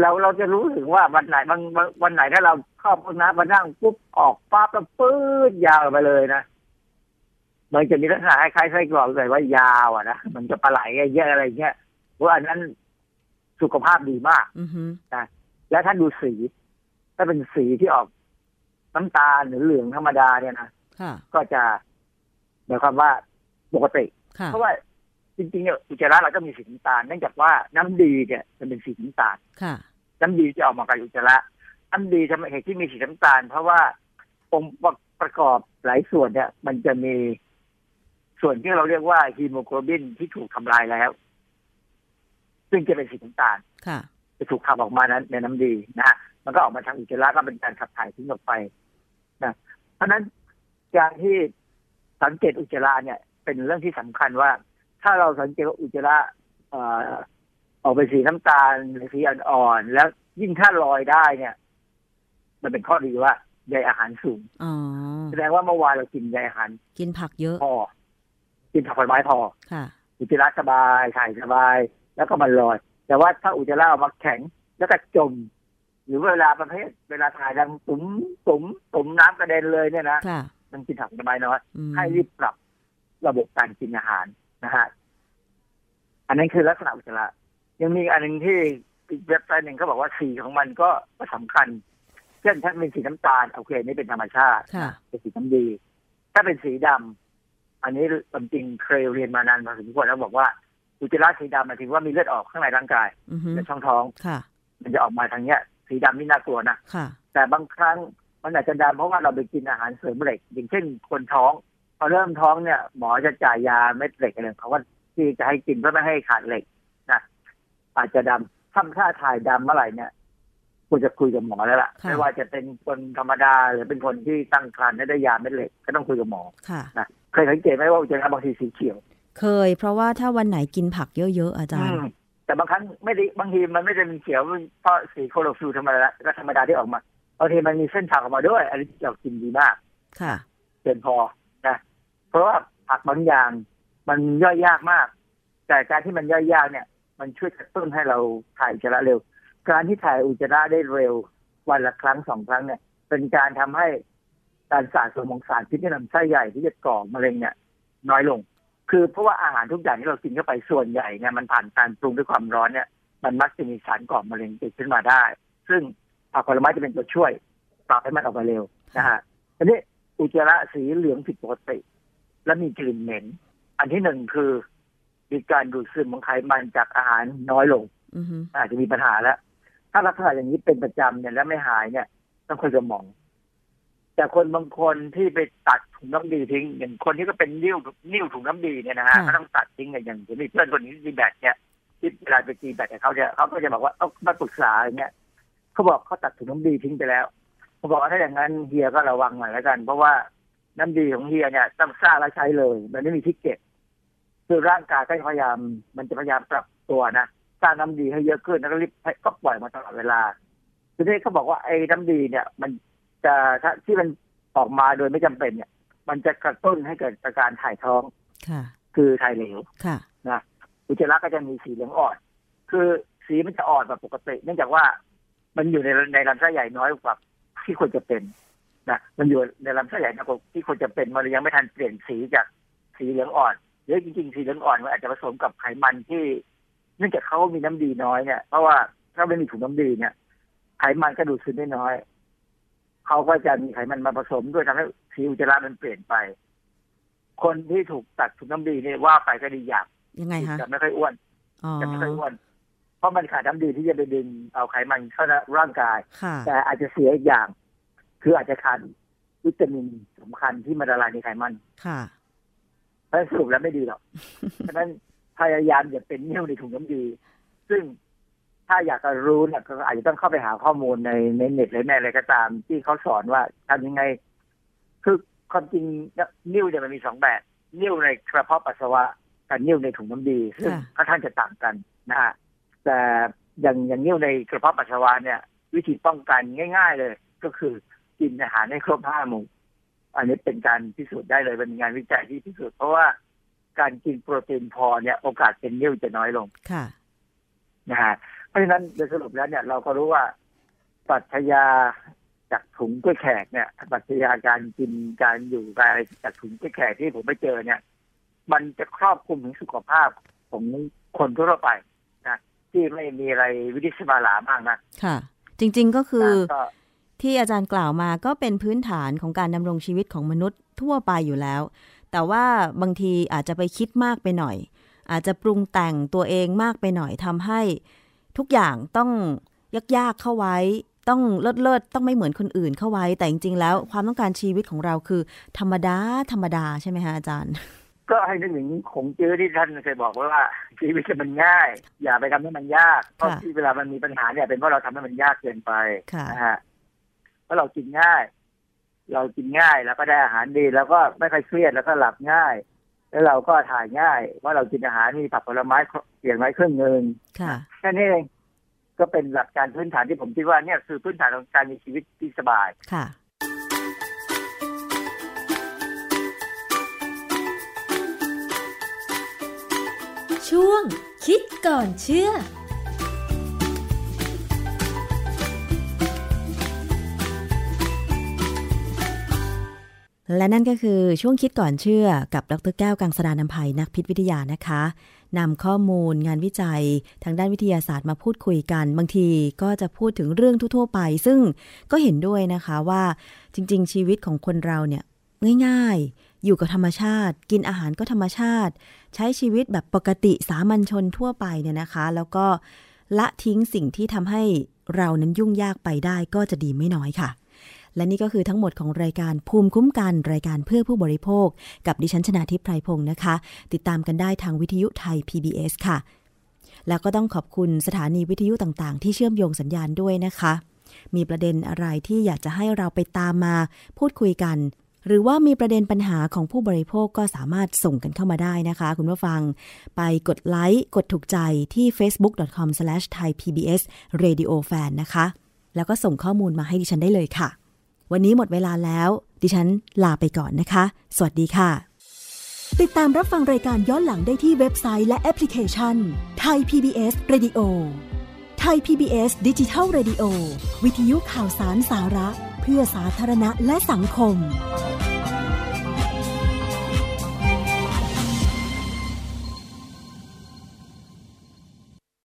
เราเราจะรู้ถึงว่าวันไหนบางวันวันไหนถ้าเราเข้าห้องน้ำมานั่งปุ๊บออกปั๊บแล้วปื้ดยาวไปเลยนะมันจะมีลักษณะคล้ายๆไส้กรอกเลยว่ายาวอะนะมันจะปลาไหลเยอะอะไรเงี้ยเพราะอันนั้นสุขภาพดีมากอือฮึแล้วถ้าดูสี ถ้าเป็นสีที่ออกน้ำตาลหรือเหลืองธรรมดาเนี่ยนะค่ะก็จะหมายความว่าปกติค่ะเพราะว่า จริงๆเนี่ยอุจจาระเราก็มีสีน้ำตาลเนื่องจากว่าน้ำดีเนี่ยมันเป็นสีน้ำตาลค่ะ น้ำดีจะออกมาจากอุจจาระน้ำดีทำไมเหตุที่มีสีน้ำตาล เพราะว่าองค์ประกอบหลายส่วนเนี่ย มันจะมีส่วนที่เราเรียกว่าฮีโมโกลบินที่ถูกทำลายแล้ว ซึ่งจะเป็นสีน้ำตาลค่ะจะถูกขับออกมานั้นในน้ำดีนะฮะมันก็ออกมาทางอุจจาระก็เป็นการขับถ่ายทิ้งออกไปนะเพราะฉะนั้นการที่สังเกตอุจจาระเนี่ย เป็นเรื่องที่สำคัญว่า ถ้าเราสังเกตว่าอุจจาระเอ่อออกเป็นสีน้ำตาลหรือสีอ่อนๆแล้วยิ่งถ้าลอยได้เนี่ย มันเป็นข้อดีว่าใยอาหารสูงอ๋อแสดงว่าเมื่อวานเรากินใยอาหาร กินผักเยอะพอกินผักผลไม้พอค่ะ อุจจาระสบายถ่ายสบาย แล้วก็มันลอย แต่ว่าถ้าอุจจาระออกมาแข็งแล้วก็จม หรือเวลาประเภท เวลาถ่ายดังตุ๋มตุ๋มตุ๋มน้ำกระเด็นเลยเนี่ยนะค่ะมันกินผักสบายน้อยอืมให้รีบปรับระบบการกินอาหาร นะฮะอันนั้นคือลักษณะอุจจาระยังมีอันหนึ่งที่อีกเว็บไซต์หนึ่งเขาบอกว่าสีของมันก็ก็สำคัญ เช่นถ้าเป็นสีน้ำตาลโอเค นี่เป็นธรรมชาติค่ะเป็นสีน้ำดี ถ้าเป็นสีดำอันนี้ความจริงเคยเรียนมานานพอสมควรแล้วบอกว่าอุจจาระสีดำหมายถึงว่ามีเลือดออกข้างในร่างกายอือฮึในช่องท้องค่ะมันจะออกมาทางเนี้ย สีดำนี่น่ากลัวนะค่ะแต่บางครั้งมันอาจจะดำเพราะว่าเราไปกินอาหารเสริมเหล็กอย่างเช่นคนท้อง พอเริ่มท้องเนี่ย หมอจะจ่ายยาเม็ดเหล็กอะไรเขาว่าที่จะให้กินเพื่อไม่ให้ขาดเหล็กนะอาจจะดำถ้าค่าถ่ายดำเมื่อไหร่เนี่ยควรจะคุยกับหมอแล้วล่ะค่ะไม่ว่าจะเป็นคนธรรมดาหรือเป็นคนที่ตั้งครรภ์และได้ยาเม็ดเหล็กก็ต้องคุยกับหมอค่ะนะเคยสังเกตไหมว่าอุจจาระบางทีสีเขียว เคย เพราะว่าถ้าวันไหนกินผักเยอะๆอาจารย์อืมแต่บางครั้งไม่ได้บางทีมันไม่ได้เป็นเขียวเพราะสีโคโลฟิลธรรมดาก็ธรรมดาที่ออกมาบางทีมันมีเส้นผักออกมาด้วย อันนี้เรากินดีมาก ค่ะเกินพอนะ เพราะว่าผักบางอย่างมันย่อยยากมาก แต่การที่มันย่อยยากเนี่ย มันช่วยกระตุ้นให้เราถ่ายอุจจาระเร็ว การที่ถ่ายอุจจาระได้เร็ว วันละครั้งสองครั้งเนี่ย เป็นการทำให้การสะสมของสารพิษในลำไส้ใหญ่ที่จะก่อมะเร็งเนี่ย น้อยลง คือเพราะว่าอาหารทุกอย่างที่เรากินเข้าไปส่วนใหญ่เนี่ยมันผ่านการปรุงด้วยความร้อนเนี่ย มันมักจะมีสารก่อมะเร็งติดขึ้นมาได้ ซึ่งผักผลไม้จะเป็นตัวช่วยปรับให้มันออกมาเร็วนะฮะทีนี้อุจจาระสีเหลืองผิดปกติ และมีกลิ่นเหม็น อันที่หนึ่งคือมีการดูดซึมของไขมันจากอาหารน้อยลงอือฮึอาจจะมีปัญหาแล้ว ถ้าลักษณะอย่างนี้เป็นประจำเนี่ยแล้วไม่หายเนี่ย ต้องคุยกับหมอแต่คนบางคนที่ไปตัดถุงน้ำดีทิ้ง อย่างคนที่ก็เป็นนิ้วนิ้วถุงน้ำดีเนี่ยนะฮะก็ต้องตัดทิ้งอย่างอย่างผมมีเพื่อนคนนี้ที่ตีแบดเนี่ยที่เวลาไปตีแบดกับเขาเนี่ยเขาก็จะบอกว่าเอามาปรึกษาอย่างเงี้ยเขาบอกเขาตัดถุงน้ำดีทิ้งไปแล้วเขาบอกว่าถ้าอย่างนั้นเฮียก็ระวังหน่อยแล้วกัน เพราะว่า น้ำดีของเฮียเนี่ยต้องสร้างแล้วใช้เลย มันไม่มีที่เก็บ คือร่างกายก็พยายาม มันจะพยายามปรับตัวนะสร้างน้ำดีให้เยอะขึ้นแล้วก็รีบให้ก็ปล่อยมาตลอดเวลาทีนี้เขาบอกว่าไอ้น้ำดีเนี่ย มันจะถ้าที่มันออกมาโดยไม่จำเป็นเนี่ย มันจะกระตุ้นให้เกิดอาการถ่ายท้องค่ะ คือถ่ายเหลวค่ะนะอุจจาระก็จะมีสีเหลืองอ่อน คือสีมันจะอ่อนแบบปกติ เนื่องจากว่ามันอยู่ในในลำไส้ใหญ่น้อยกว่าที่ควรจะเป็น นะมันอยู่ในลำไส้ใหญ่น้อยกว่าที่ควรจะเป็นมันเลยยังไม่ทันเปลี่ยนสีจากสีเหลืองอ่อนหรือจริงๆสีเหลืองอ่อนมันอาจจะผสมกับไขมันที่เนื่องจากเขามีน้ำดีน้อยเนี่ย เพราะว่าถ้าไม่มีถุงน้ำดีเนี่ย ไขมันก็ดูดซึมได้น้อยเขาก็จะมีไขมันมาผสมด้วยทำให้สีอุจจาระมันเปลี่ยนไป คนที่ถูกตัดถุงน้ำดีเนี่ยว่าไปก็ดีอย่างยังไงคะจะไม่ค่อยอ้วนอ๋อจะไม่ค่อยอ้วน เพราะมันขาดน้ำดีที่จะไปดึงเอาไขมันเข้าในร่างกายค่ะแต่อาจจะเสียอีกอย่าง คืออาจจะขาดวิตามินสำคัญที่มันละลายในไขมัน ค่ะเพราะฉะนั้นสรุปแล้วไม่ดีหรอกฉะนั้นพยายามอย่าเป็นนิ้วในถุงน้ำดี ซึ่งถ้าอยากจะรู้เนี่ยก็อาจจะต้องเข้าไปหาข้อมูลในในเน็ตหรือในอะไรก็ตาม ที่เขาสอนว่าทำยังไง คือความจริงนิ้วเนี่ยมันมีสองแบบนิ้วในกระเพาะปัสสาวะกับนิ้วในถุงน้ำดี ซึ่งค่ะค่อนข้างจะต่างกันนะฮะแต่อย่างอย่างนิ้วในกระเพาะปัสสาวะเนี่ย วิธีป้องกันง่าย ๆ เลย ก็คือ กินอาหารให้ครบห้าหมู่ อันนี้เป็นการพิสูจน์ได้เลยเป็นงานวิจัยที่พิสูจน์เพราะว่าการกินโปรตีนพอเนี่ยโอกาสเป็นนิ่วจะน้อยลงค่ะนะฮะเพราะฉะนั้นโดยสรุปแล้วเนี่ยเราก็รู้ว่าปรัชญาจากถุงกล้วยแขกเนี่ยปรัชญาการกินการอยู่การอะไรจากถุงกล้วยแขกที่ผมไปเจอเนี่ย มันจะครอบคลุมถึงสุขภาพของคนทั่วไปนะที่ไม่มีอะไรวิธิสมาลามากนะค่ะ จริง ๆก็คือก็ ที่อาจารย์กล่าวมาก็เป็นพื้นฐานของการดำรงชีวิตของมนุษย์ทั่วไปอยู่แล้ว แต่ว่าบางทีอาจจะไปคิดมากไปหน่อย อาจจะปรุงแต่งตัวเองมากไปหน่อยทำให้ ทุกอย่างต้องยากๆเข้าไว้ ต้องเลิศเลิศๆต้องไม่เหมือนคนอื่นเข้าไว้ แต่จริงๆแล้วความต้องการชีวิตของเราคือ ธรรมดาธรรมดาใช่ไหมคะอาจารย์ ก็ให้นึกถึงขงจื้อที่ท่านเคยบอกไว้ว่าชีวิตมันง่าย อย่าไปทำให้มันยากเพราะค่ะที่เวลามันมีปัญหาเนี่ยเป็นเพราะเราทำให้มันยากเกินไปค่ะนะฮะ เพราะเรากินง่าย เรากินง่ายแล้วก็ได้อาหารดี แล้วก็ไม่ค่อยเครียดแล้วก็หลับง่าย แล้วเราก็ถ่ายง่ายว่าะเรากินอาหารมีผักผลไม้เปลี่ยนไม้ครึ่งหนึ่งค่ะแค่นี้เองก็เป็นหลักการพื้นฐานที่ผมคิดว่าเนี่ยคือพื้นฐานของการมีชีวิตที่สบายค่ะช่วงคิดก่อนเชื่อ และนั่นก็คือช่วงคิดก่อนเชื่อกับดรแก้วกังสดานนภัยนักพิษวิทยานะคะนำข้อมูลงานวิจัยทางด้านวิทยาศาสตร์มาพูดคุยกัน บางทีก็จะพูดถึงเรื่องทั่ว ๆ ไป ซึ่งก็เห็นด้วยนะคะว่าจริง ๆ ชีวิตของคนเราเนี่ยง่าย ๆ อยู่กับธรรมชาติ กินอาหารก็ธรรมชาติ ใช้ชีวิตแบบปกติสามัญชนทั่วไปเนี่ยนะคะ แล้วก็ละทิ้งสิ่งที่ทำให้เรานั้นยุ่งยากไปได้ก็จะดีไม่น้อยค่ะ และนี่ก็คือทั้งหมดของรายการภูมิคุ้มกันรายการเพื่อผู้บริโภค กับดิฉันชนาทิพไพรพงศ์นะคะ ติดตามกันได้ทางวิทยุไทย PBS ค่ะ แล้วก็ต้องขอบคุณสถานีวิทยุต่างๆ ที่เชื่อมโยงสัญญาณด้วยนะคะ มีประเด็นอะไรที่อยากจะให้เราไปตามมาพูดคุยกันหรือว่ามีประเด็นปัญหาของผู้บริโภคก็สามารถส่งกันเข้ามาได้นะคะ คุณผู้ฟัง ไปกดไลค์กดถูกใจที่ facebook.com/thaipbsradiofan นะคะ แล้วก็ส่งข้อมูลมาให้ดิฉันได้เลยค่ะ วันนี้หมดเวลาแล้ว ดิฉันลาไปก่อนนะคะ สวัสดีค่ะ ติดตามรับฟังรายการย้อนหลังได้ที่เว็บไซต์และแอปพลิเคชันไทย PBS Radio ไทย PBS ดิจิทัล Radio วิทยุข่าวสารสาระ เพื่อสาธารณะและสังคม